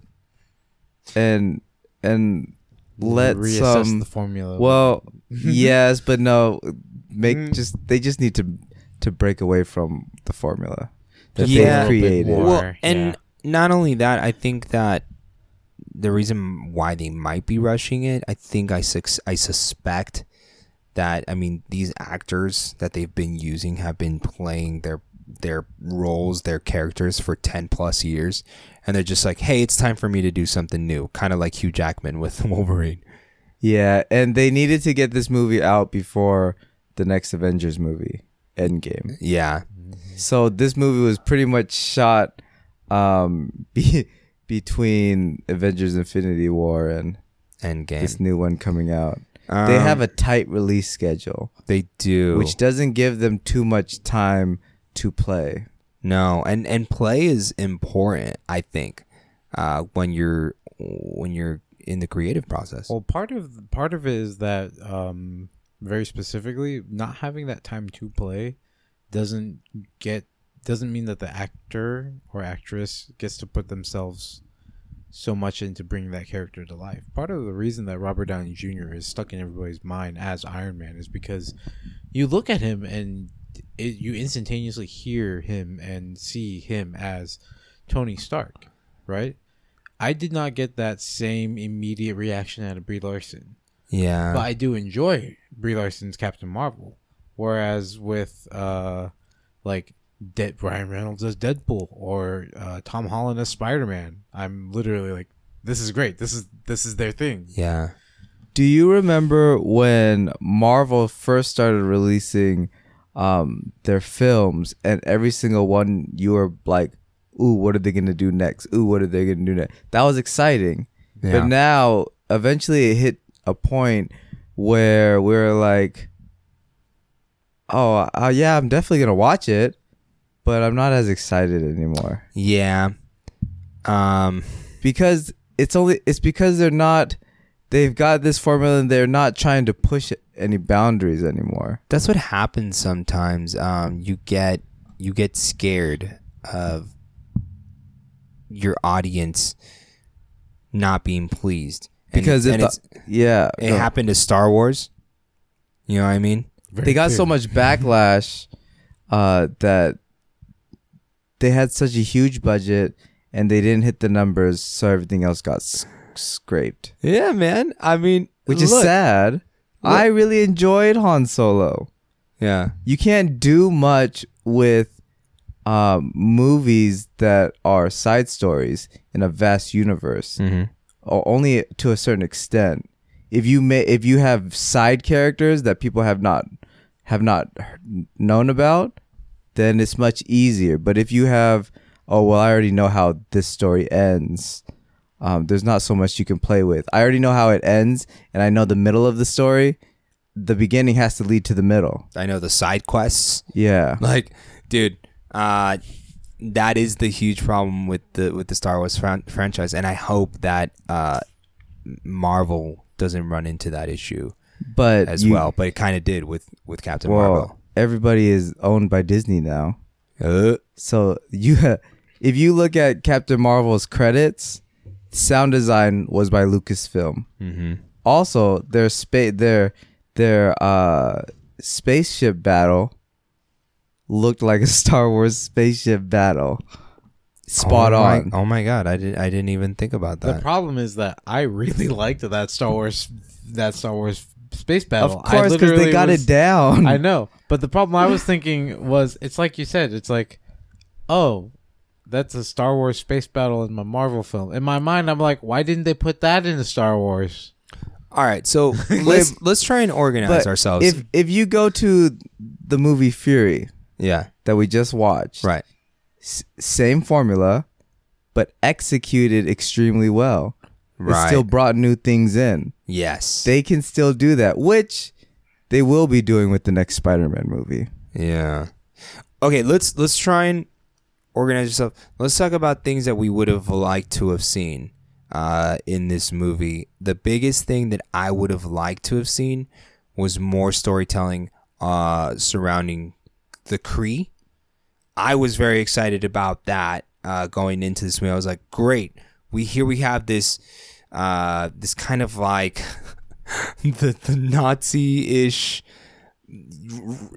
S3: and and let
S2: reassess
S3: some
S2: the formula.
S3: well yes but no make
S2: Mm.
S3: just they just need to to break away from the formula that
S1: Yeah.
S3: they've created
S1: well, and
S2: yeah.
S1: not only that, I think that the reason why they might be rushing it, I think I sus- I suspect that I mean these actors that they've been using have been playing their their roles, their characters for 10 plus years and they're just like, "Hey, it's time for me to do something new." Kind of like Hugh Jackman with Wolverine.
S3: yeah and they needed to get this movie out before the next Avengers movie Endgame
S1: Yeah.
S3: So this movie was pretty much shot um, be, between Avengers: Infinity War and
S1: Endgame.
S3: this new one coming out. they
S1: Um,
S3: have a tight release schedule,
S1: they do.
S3: which doesn't give them too much time to play.
S1: No, and and play is important. I think uh, when you're when you're in the creative process.
S2: Well, part of part of it is that um, very specifically, not having that time to play doesn't get doesn't mean that the actor or actress gets to put themselves so much into bringing that character to life. Part of the reason that Robert Downey Jr. is stuck in everybody's mind as Iron Man is because you look at him and it, you instantaneously hear him and see him as Tony Stark, right? I did not get that same immediate reaction out of Brie Larson,
S1: yeah,
S2: but I do enjoy Brie Larson's Captain Marvel. Whereas with uh, like Dead Ryan Reynolds as Deadpool or uh, Tom Holland as Spider Man, I'm literally like, this is great. This is this is their thing.
S1: yeah,
S3: Do you remember when Marvel first started releasing um, their films, and every single one you were like, "Ooh, what are they gonna do next? Ooh, what are they gonna do next?" That was exciting.
S1: yeah.
S3: But now, eventually, it hit a point where we're like, "Oh, uh, yeah, I'm definitely gonna watch it, but I'm not as excited anymore
S1: yeah. Um,
S3: because it's only it's because they're not they've got this formula and they're not trying to push any boundaries anymore."
S1: that's what happens sometimes. Um, you get you get scared of your audience not being pleased And-
S3: Because
S1: and
S3: it,
S1: it's,
S3: yeah,
S1: it
S3: no.
S1: happened to Star Wars. You know what I mean?
S3: they got so much backlash uh, that they had such a huge budget and they didn't hit the numbers, so everything else got s- scraped,
S1: Yeah, man. I mean,
S3: which is sad. I really enjoyed Han Solo.
S1: Yeah,
S3: You can't do much with um, movies that are side stories in a vast universe,
S1: mm-hmm.
S3: or only to a certain extent. If you may, if you have side characters that people have not have not known about, then it's much easier. But if you have, oh well, I already know how this story ends. Um, there's not so much you can play with. I already know how it ends, and I know the middle of the story. the beginning has to lead to the middle.
S1: I know the side quests.
S3: Yeah.
S1: Like, dude, uh, that is the huge problem with the with the Star Wars fran- franchise, and I hope that uh, Marvel doesn't run into that issue
S3: But
S1: as
S3: you-
S1: well. But it kind of did with with Captain
S3: Well,
S1: Marvel.
S3: everybody is owned by Disney now.
S1: Uh,
S3: So you if you look at Captain Marvel's credits, sound design was by Lucasfilm.
S1: hmm
S3: Also, their space their their uh spaceship battle looked like a Star Wars spaceship battle. Spot
S1: oh my,
S3: on.
S1: Oh my god, I did I didn't even think about that.
S2: The problem is that I really liked that Star Wars that Star Wars space battle.
S3: Of course, because they got
S2: was-
S3: it down.
S2: I know, but the problem I was thinking was, it's like you said, it's like, oh, that's a Star Wars space battle in my Marvel film. In my mind, I'm like, why didn't they put that into Star Wars?
S1: All right, so let's let's try and organize
S3: But
S1: ourselves.
S3: If if you go to the movie Furie
S1: yeah,
S3: that we just watched,
S1: right.
S3: s- same formula, but executed extremely well. It
S1: Right.
S3: still brought new things in.
S1: Yes.
S3: They can still do that, which they will be doing with the next Spider-Man movie.
S1: Yeah. Okay, let's let's try and organize yourself. Let's talk about things that we would have liked to have seen uh, in this movie. The biggest thing that I would have liked to have seen was more storytelling uh, surrounding the Kree. I was very excited about that uh, going into this movie. I was like, great. We here we have this uh, this kind of like the the Nazi ish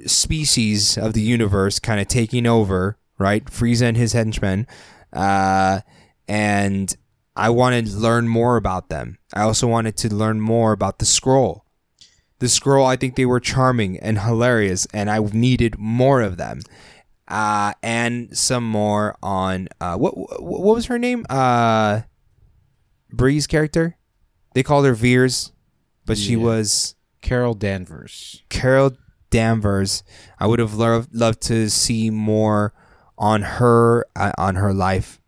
S1: species of the universe kind of taking over, right? Frieza and his henchmen. Uh, and I wanted to learn more about them. I also wanted to learn more about the Skrull. The Skrull, I think they were charming and hilarious, and I needed more of them. Uh, and some more on uh, what what was her name? Uh, Brie's character. They called her Vers, but she was
S2: Carol Danvers.
S1: Carol Danvers. I would have loved loved to see more on her uh, on her life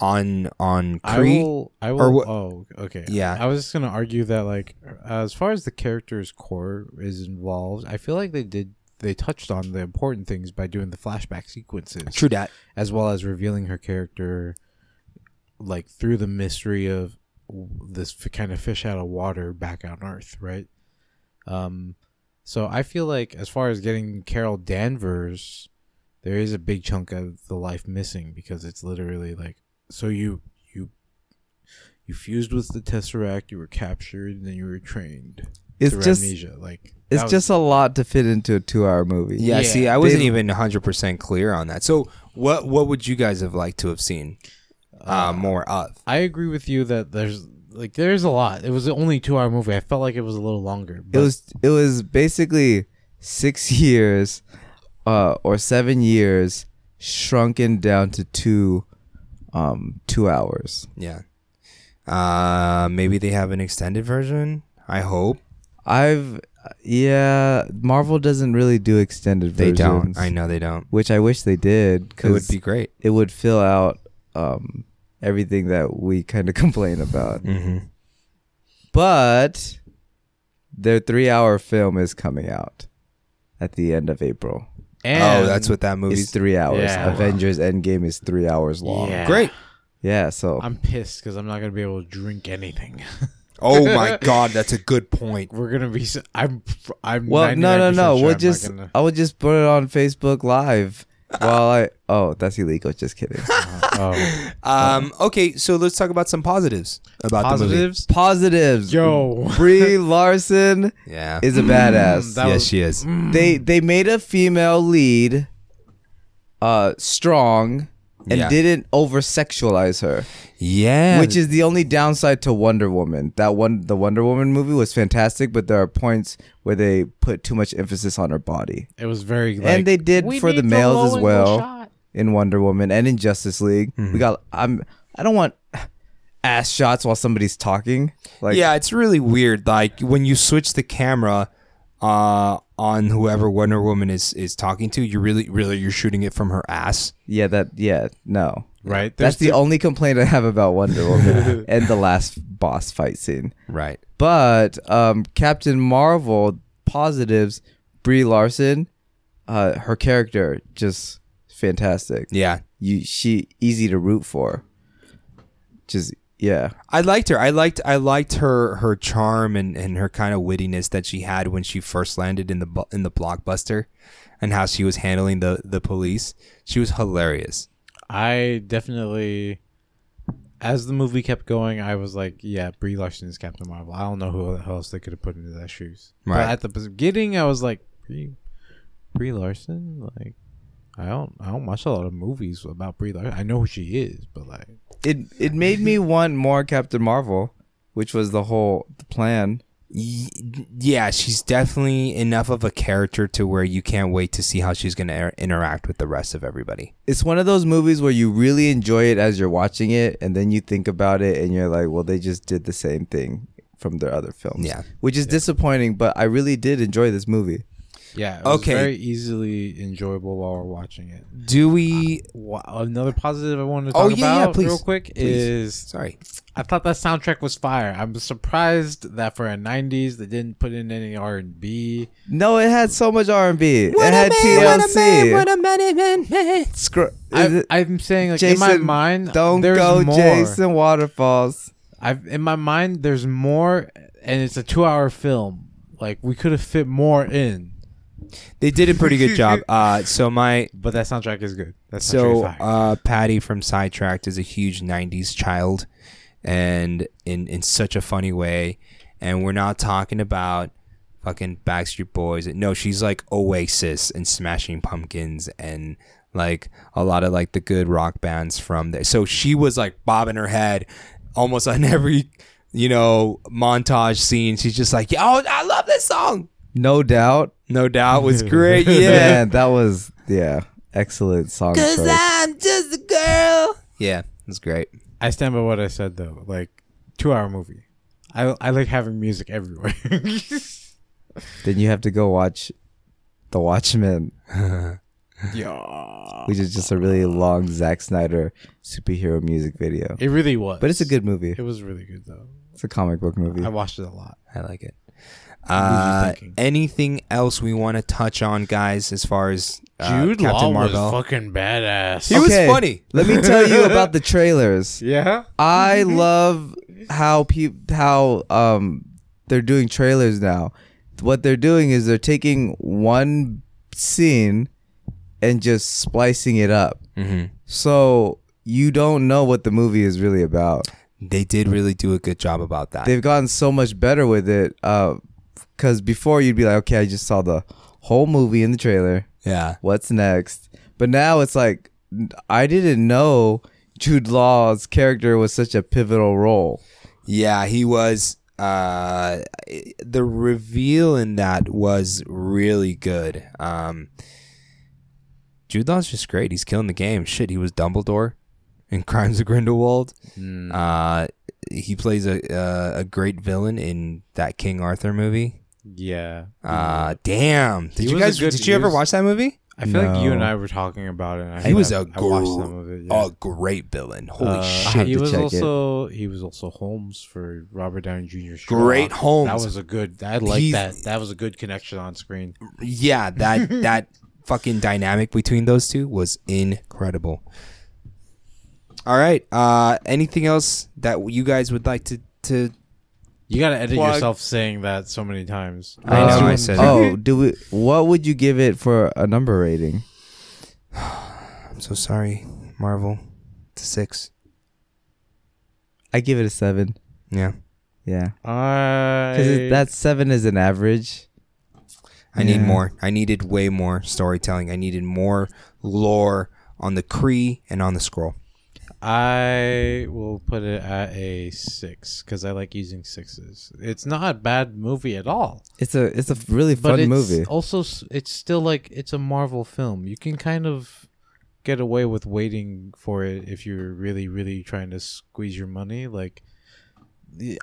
S1: on on
S2: I will. I will.
S1: what-
S2: Oh, okay.
S1: Yeah.
S2: I was just gonna argue that, like, as far as the character's core is involved, I feel like they did. They touched on the important things by doing the flashback sequences.
S1: True that.
S2: as well as revealing her character like through the mystery of this f- kind of fish out of water back on earth right um so i feel like as far as getting carol danvers there is a big chunk of the life missing because it's literally like so you you you fused with the tesseract you were captured and then you were trained
S3: It's just
S2: amnesia like
S3: it's
S2: was-
S3: just a lot to fit into a two-hour movie.
S1: Yeah,
S2: Yeah.
S1: see, I wasn't
S3: They-
S1: even 100% clear on that. So, what what would you guys have liked to have seen uh, more of?
S2: I agree with you that there's like there's a lot. It was only two hour movie. I felt like it was a little longer.
S3: It was it was basically six years, uh, or seven years shrunken down to two, um, two hours.
S1: Yeah. Uh, maybe they have an extended version. I hope
S3: I've yeah, Marvel doesn't really do extended
S1: they
S3: versions.
S1: don't. I know they don't.
S3: which I wish they did
S1: It would be great.
S3: it would fill out um everything that we kind of complain about.
S1: Mm-hmm.
S3: But their three-hour film is coming out at the end of April.
S1: Oh, that's what that
S3: It's
S1: movie's.
S3: three hours.
S2: Yeah.
S3: Avengers Endgame is three hours long.
S2: Yeah.
S1: Great.
S3: Yeah, so
S2: I'm pissed because I'm not gonna be able to drink anything.
S1: Oh my god, that's a good point.
S2: We're gonna be. s- I'm. I'm.
S3: well, no, no,
S2: 99%
S3: no.
S2: sure
S3: we'll
S2: I'm not
S3: just
S2: gonna-
S3: I would just put it on Facebook Live while I. Oh, that's illegal. Just kidding.
S2: oh.
S1: Um, okay, so let's talk about some positives about the movie.
S2: Positives.
S3: Positives.
S2: Yo.
S3: Brie Larson
S1: Yeah.
S3: is a badass.
S2: that
S1: yes,
S2: was-
S1: she is.
S3: they they made a female lead uh strong and
S1: Yeah.
S3: didn't over sexualize her
S1: Yeah.
S3: which is the only downside to wonder woman that one the wonder woman movie was fantastic but there are points where they put too much emphasis on her body
S2: It was very. Like,
S3: and they did for the males as well in wonder woman and in justice league
S1: Mm-hmm.
S3: we got i'm i don't want ass shots while somebody's talking like
S1: yeah, it's really weird. Like when you switch the camera uh, on whoever Wonder Woman is is talking to, You're really, really, you're shooting it from her ass.
S3: yeah that yeah no
S2: Right.
S3: that's the only complaint i have about wonder woman and the last boss fight scene
S1: Right.
S3: But um, Captain Marvel positives, Brie Larson, uh, her character just fantastic.
S1: Yeah.
S3: You she easy to root for. Just yeah.
S1: I liked her. I liked I liked her her charm and, and her kind of wittiness that she had when she first landed in the in the blockbuster, and how she was handling the the police. She was hilarious.
S2: I definitely, as the movie kept going, I was like, yeah, Brie Larson is Captain Marvel. I don't know who else they could have put into that shoes.
S1: Right.
S2: But at the beginning, I was like, Brie, Brie Larson, like. I don't. I don't watch a lot of movies about Brie Larson. I know who she is, but like,
S3: It it made me want more Captain Marvel, which was the whole plan.
S1: Yeah, she's definitely enough of a character to where you can't wait to see how she's going to er- interact with the rest of everybody.
S3: It's one of those movies where you really enjoy it as you're watching it, and then you think about it, and you're like, well, they just did the same thing from their other films.
S1: Yeah.
S3: which is disappointing. But I really did enjoy this movie.
S2: Yeah, it was
S1: Okay.
S2: very easily enjoyable while we're watching it.
S1: Do we?
S2: Wha- Another positive I wanted to
S1: Oh,
S2: talk
S1: yeah, yeah,
S2: about
S1: please.
S2: real quick
S1: Please.
S2: is
S1: Sorry.
S2: I thought that soundtrack was fire. I'm surprised that for a '90s they didn't put in any R and B.
S3: No, it had so much R and B. It had TLC.
S1: a man, man, man.
S3: Scr-
S2: I,
S3: it-
S2: I'm saying like in my mind,
S3: don't
S2: there's
S3: go,
S2: more.
S3: Jason Waterfalls.
S2: I've in my mind, there's more, and it's a two-hour film. Like we could have fit more in,
S1: They did a pretty good job. Uh, so my
S2: but that soundtrack is good. That soundtrack
S1: so uh, Patty from Sidetracked is a huge '90s child, and in in such a funny way. And we're not talking about fucking Backstreet Boys. No, she's like Oasis and Smashing Pumpkins and like a lot of like the good rock bands from there. So she was like bobbing her head almost on every you know montage scene. She's just like, "Oh, I love this song."
S3: No doubt.
S1: No doubt was great. Yeah.
S3: Man, that was yeah, excellent song choice.
S1: I'm just a girl. Yeah, it's great.
S2: I stand by what I said though. Like two-hour movie. I I like having music everywhere.
S3: Then you have to go watch The Watchmen,
S2: yeah,
S3: which is just a really long Zack Snyder superhero music video.
S2: it really was.
S3: But it's a good movie.
S2: It was really good though.
S3: It's a comic book movie.
S2: I watched it a lot.
S1: I like it.
S2: You
S1: Uh, anything else we want to touch on, guys? As far as uh,
S2: Jude
S1: Captain
S2: Law
S1: Marvel,
S2: was fucking badass.
S1: He was funny.
S3: Let me tell you about the trailers.
S2: yeah.
S3: I love how peop how um they're doing trailers now. What they're doing is they're taking one scene and just splicing it up.
S1: hmm
S3: So you don't know what the movie is really about.
S1: They did really do a good job about that.
S3: They've gotten so much better with it. Uh, cause before you'd be like, okay, I just saw the whole movie in the trailer.
S1: yeah,
S3: What's next? But now it's like I didn't know Jude Law's character was such a pivotal role.
S1: yeah, he was. Uh, the reveal in that was really good. Um, Jude Law's just great. He's killing the game. Shit, he was Dumbledore in Crimes of Grindelwald.
S2: Mm.
S1: Uh, he plays a a, a great villain in that King Arthur movie.
S2: Yeah.
S1: Uh, damn. Did
S2: He
S1: you
S2: was a
S1: guys?
S2: good-
S1: did
S2: he
S1: you ever
S2: was-
S1: watch that movie?
S2: I feel like you and I were talking about it. and I
S1: He was
S2: I-
S1: a
S2: I watched
S1: gr-
S2: some of it. Yeah.
S1: A great villain. Holy
S2: Uh,
S1: shit!
S2: He
S3: to
S2: was
S3: check it.
S2: also he was also Holmes for Robert Downey Jr. 's
S1: Great
S2: Sherlock.
S1: Holmes.
S2: That was a good. I like
S1: He's-
S2: that. That was a good connection on screen.
S1: Yeah, that that fucking dynamic between those two was incredible. All right. Uh, anything else that you guys would like to to?
S2: You gotta edit
S1: Plug.
S2: yourself saying that so many times.
S1: I know, I
S3: Um,
S1: said it.
S3: Oh, do we? What would you give it for a number rating?
S1: I'm so sorry, Marvel. It's a six.
S3: I give it a seven.
S1: Yeah,
S3: Yeah,
S2: I
S3: because that seven is an average.
S1: I need
S3: Yeah.
S1: more. I needed way more storytelling. I needed more lore on the Kree and on the Skrull.
S2: I will put it at a six because I like using sixes. It's not a bad movie at all.
S3: It's a it's a really
S2: but
S3: fun
S2: it's
S3: movie.
S2: also it's still like it's a Marvel film. You can kind of get away with waiting for it if you're really really trying to squeeze your money. Like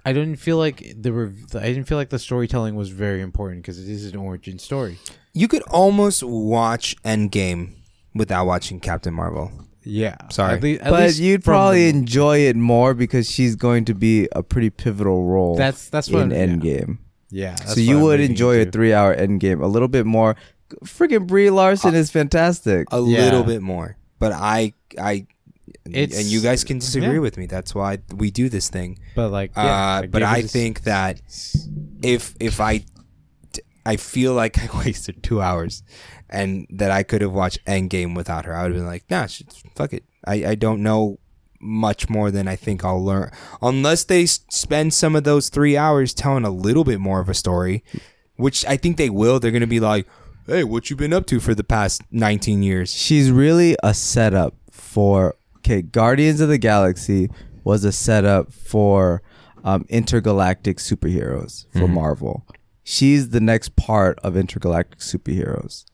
S2: I didn't feel like the rev- I didn't feel like the storytelling was very important because it is an origin story.
S1: You could almost watch Endgame without watching Captain Marvel.
S2: Yeah,
S1: Sorry.
S2: At lea- at
S3: but
S2: least
S3: you'd probably
S2: the-
S3: enjoy it more because she's going to be a pretty pivotal role
S2: that's that's what
S3: in
S2: yeah.
S3: Endgame.
S2: Yeah.
S3: so you would enjoy a three-hour end game a little bit more. Freaking Brie Larson is fantastic.
S1: a
S2: Yeah.
S1: little bit more. But I, I,
S2: It's-
S1: and you guys can disagree
S2: yeah.
S1: with me. That's why we do this thing.
S2: But like,
S1: Uh,
S2: yeah,
S1: but I
S2: it
S1: think
S2: s-
S1: that if if I, I feel like I wasted two hours, and that I could have watched Endgame without her. I would have been like, nah, fuck it. I I don't know much more than I think I'll learn, unless they spend some of those three hours telling a little bit more of a story, which I think they will. They're gonna be like, hey, what you been up to for the past nineteen years?
S3: She's really a setup for okay. Guardians of the Galaxy was a setup for um, intergalactic superheroes for Marvel. She's the next part of intergalactic superheroes.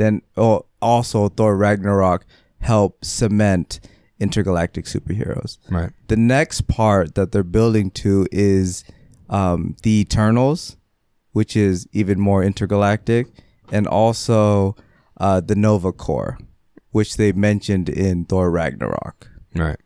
S3: Then oh, also Thor Ragnarok helped cement intergalactic superheroes.
S1: Right.
S3: The next part that they're building to is um, the Eternals, which is even more intergalactic, and also uh, the Nova Corps, which they mentioned in Thor Ragnarok.
S1: Right.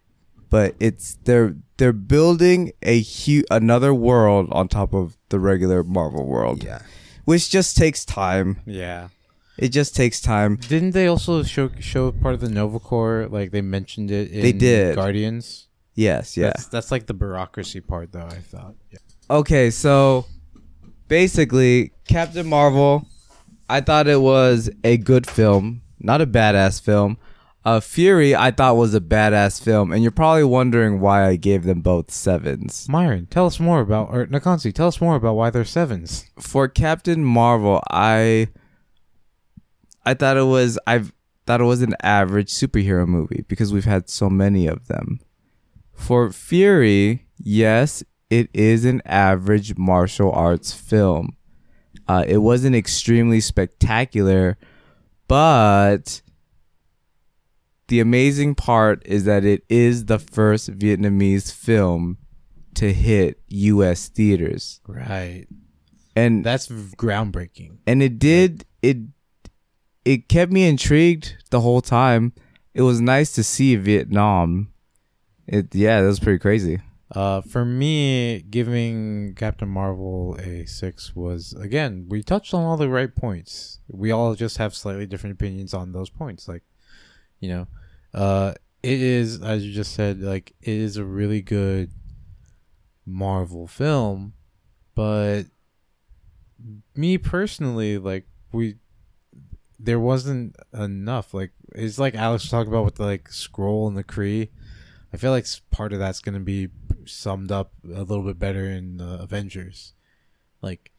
S3: But it's they're they're building a huge another world on top of the regular Marvel world,
S1: Yeah.
S3: which just takes time.
S2: Yeah.
S3: It just takes time.
S2: Didn't they also show show part of the Nova Corps? Like they mentioned it. In
S3: They did.
S2: Guardians.
S3: Yes, yeah.
S2: That's, that's like the bureaucracy part, though. I thought. Yeah.
S3: Okay, so basically, Captain Marvel, I thought it was a good film, not a badass film. Uh, Furie, I thought was a badass film, and you're probably wondering why I gave them both sevens.
S2: Myron, tell us more about or Nakansi, tell us more about why they're sevens.
S3: For Captain Marvel, I I thought it was I thought it was an average superhero movie because we've had so many of them. For Furie, yes, it is an average martial arts film. Uh, it wasn't extremely spectacular, but the amazing part is that it is the first Vietnamese film to hit U.S. theaters,
S2: Right.
S3: and
S2: That's groundbreaking.
S3: and it did it. It kept me intrigued the whole time. It was nice to see Vietnam. It yeah, that was pretty crazy.
S2: Uh, for me, giving Captain Marvel a six was again we touched on all the right points. We all just have slightly different opinions on those points. Like, you know, uh, it is as you just said, like it is a really good Marvel film, but me personally, like we, there wasn't enough. Like it's like Alex talked about with the like Skrull and the Kree. I feel like part of that's gonna be summed up a little bit better in uh, Avengers, like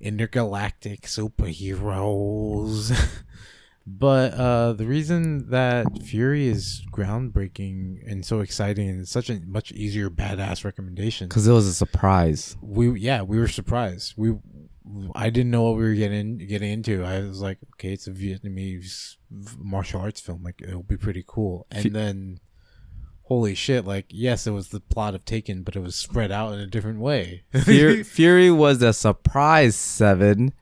S2: intergalactic superheroes. but uh, the reason that Furie is groundbreaking and so exciting and such a much easier badass recommendation
S3: Cause it was a surprise.
S2: we yeah we were surprised we i didn't know what we were getting getting into i was like okay it's a vietnamese martial arts film like it'll be pretty cool and
S3: Fu-
S2: then holy shit like yes it was the plot of taken but it was spread out in a different way
S3: Furie, Furie was a surprise seven,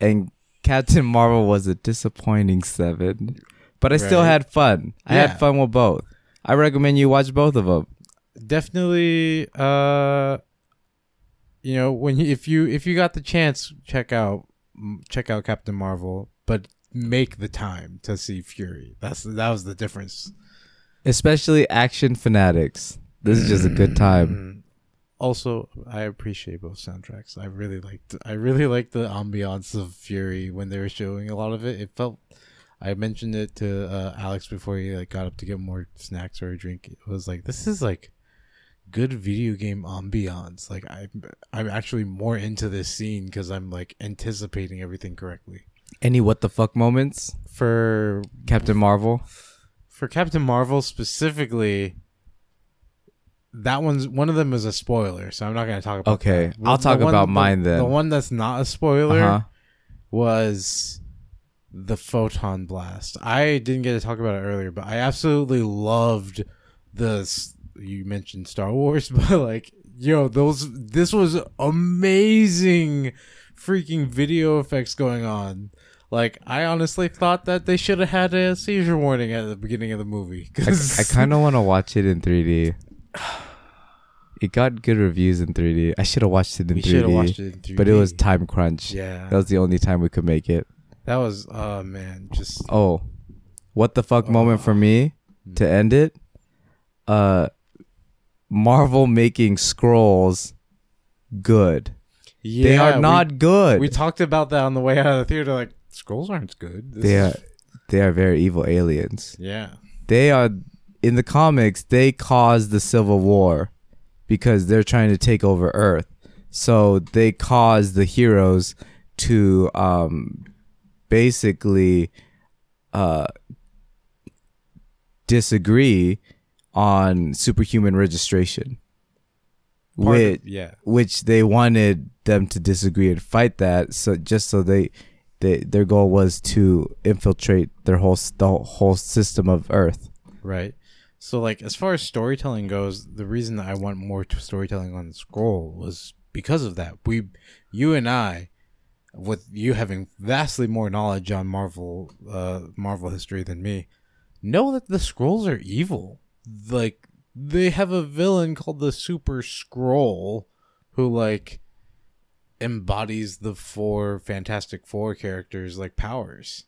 S3: and Captain Marvel was a disappointing seven. But I still had fun. I
S2: Yeah.
S3: had fun with both. I recommend you watch both of them.
S2: definitely uh you know when you, if you if you got the chance check out check out captain marvel but make the time to see Furie that's that was the difference
S3: Especially action fanatics. This is just a good time.
S2: Mm. Also, I appreciate both soundtracks. I really liked. I really liked the ambiance of Furie when they were showing a lot of it. It felt. I mentioned it to uh, Alex before he like got up to get more snacks or a drink. It was like this is like good video game ambiance. Like I'm I'm actually more into this scene because I'm like anticipating everything correctly.
S3: Any what the fuck moments?
S2: For
S3: Captain Marvel?
S2: for Captain Marvel specifically, that one's one of them is a spoiler, so I'm not going to talk about.
S3: Okay,
S2: that.
S3: I'll
S2: The
S3: talk
S2: one-
S3: about
S2: the-
S3: mine then.
S2: The one that's not a spoiler
S3: Uh-huh.
S2: was the photon blast. I didn't get to talk about it earlier, but I absolutely loved the. You mentioned Star Wars, but like, yo, those this was amazing, freaking video effects going on. Like, I honestly thought that they should have had a seizure warning at the beginning of the movie.
S3: I,
S2: 'cause-
S3: I kind of want to watch it in 3D. It got good reviews in 3D. I should have watched it in
S2: We
S3: 3D,
S2: watched it in 3D.
S3: but it was time crunch.
S2: yeah.
S3: That was the only time we could make it.
S2: That was oh man, just
S3: Oh, what the fuck moment for me to end it? Uh, Marvel making Skrulls good.
S2: yeah,
S3: they are
S2: we-
S3: not good.
S2: We, talked about that on the way out of the theater. Like Skrulls aren't good. This
S3: they are
S2: is-
S3: they are very evil aliens.
S2: yeah.
S3: They are in the comics. They caused the Civil War because they're trying to take over Earth. So they cause the heroes to um, basically uh, disagree on superhuman registration,
S2: Part of-
S3: which
S2: yeah.
S3: which they wanted them to disagree and fight that. So just so they. They, their goal was to infiltrate their whole the whole system of Earth.
S2: Right. So, like, as far as storytelling goes, the reason that I want more to storytelling on the Skrull was because of that. We, you and I, with you having vastly more knowledge on Marvel, uh, Marvel history than me, know that the Skrulls are evil. Like, they have a villain called the Super Skrull, who like embodies the four Fantastic Four characters like powers.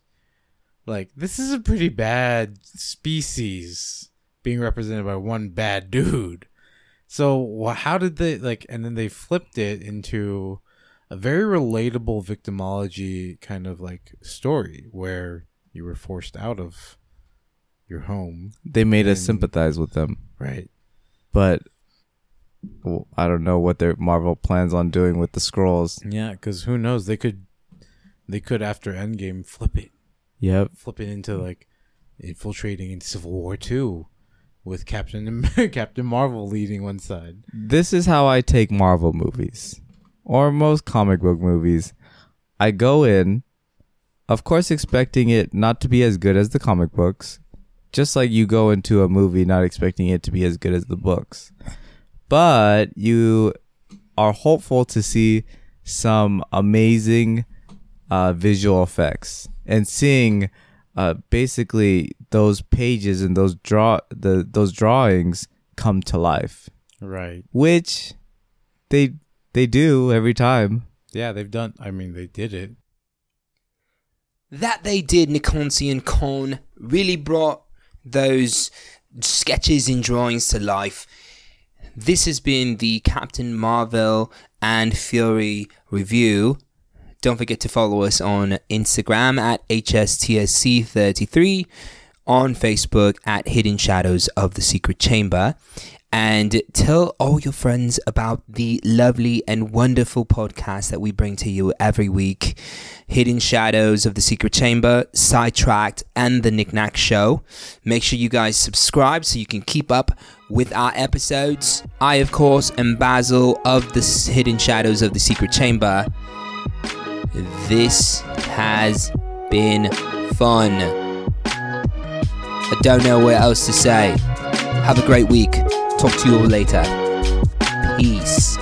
S2: Like this is a pretty bad species being represented by one bad dude. So how did they like? And then they flipped it into a very relatable victimology kind of like story where you were forced out of your home,
S3: They made us sympathize with them,
S2: right?
S3: but well, I don't know what their Marvel plans on doing with the Skrulls.
S2: Yeah, because who knows? They could, they could after Endgame flip it,
S3: Yep.
S2: flip it into like infiltrating in Civil War Two, with Captain Captain Marvel leading one side.
S3: This is how I take Marvel movies or most comic book movies. I go in, of course, expecting it not to be as good as the comic books, just like you go into a movie not expecting it to be as good as the books. But you are hopeful to see some amazing uh, visual effects and seeing uh, basically those pages and those draw the those drawings come to life
S2: Right.
S3: which they they do every time.
S2: Yeah, they've done. I mean, they did it.
S1: that they did Nikonsi and Kon really brought those sketches and drawings to life. This has been the Captain Marvel and Fury review. Don't forget to follow us on Instagram at HSTSC33, on Facebook at Hidden Shadows of the Secret Chamber, and tell all your friends about the lovely and wonderful podcast that we bring to you every week Hidden Shadows of the Secret Chamber, Sidetracked, and The Knickknack Show. Make sure you guys subscribe so you can keep up with our episodes. I, of course, am Basil of the Hidden Shadows of the Secret Chamber. This has been fun. I don't know what else to say. Have a great week. Talk to you all later. Peace.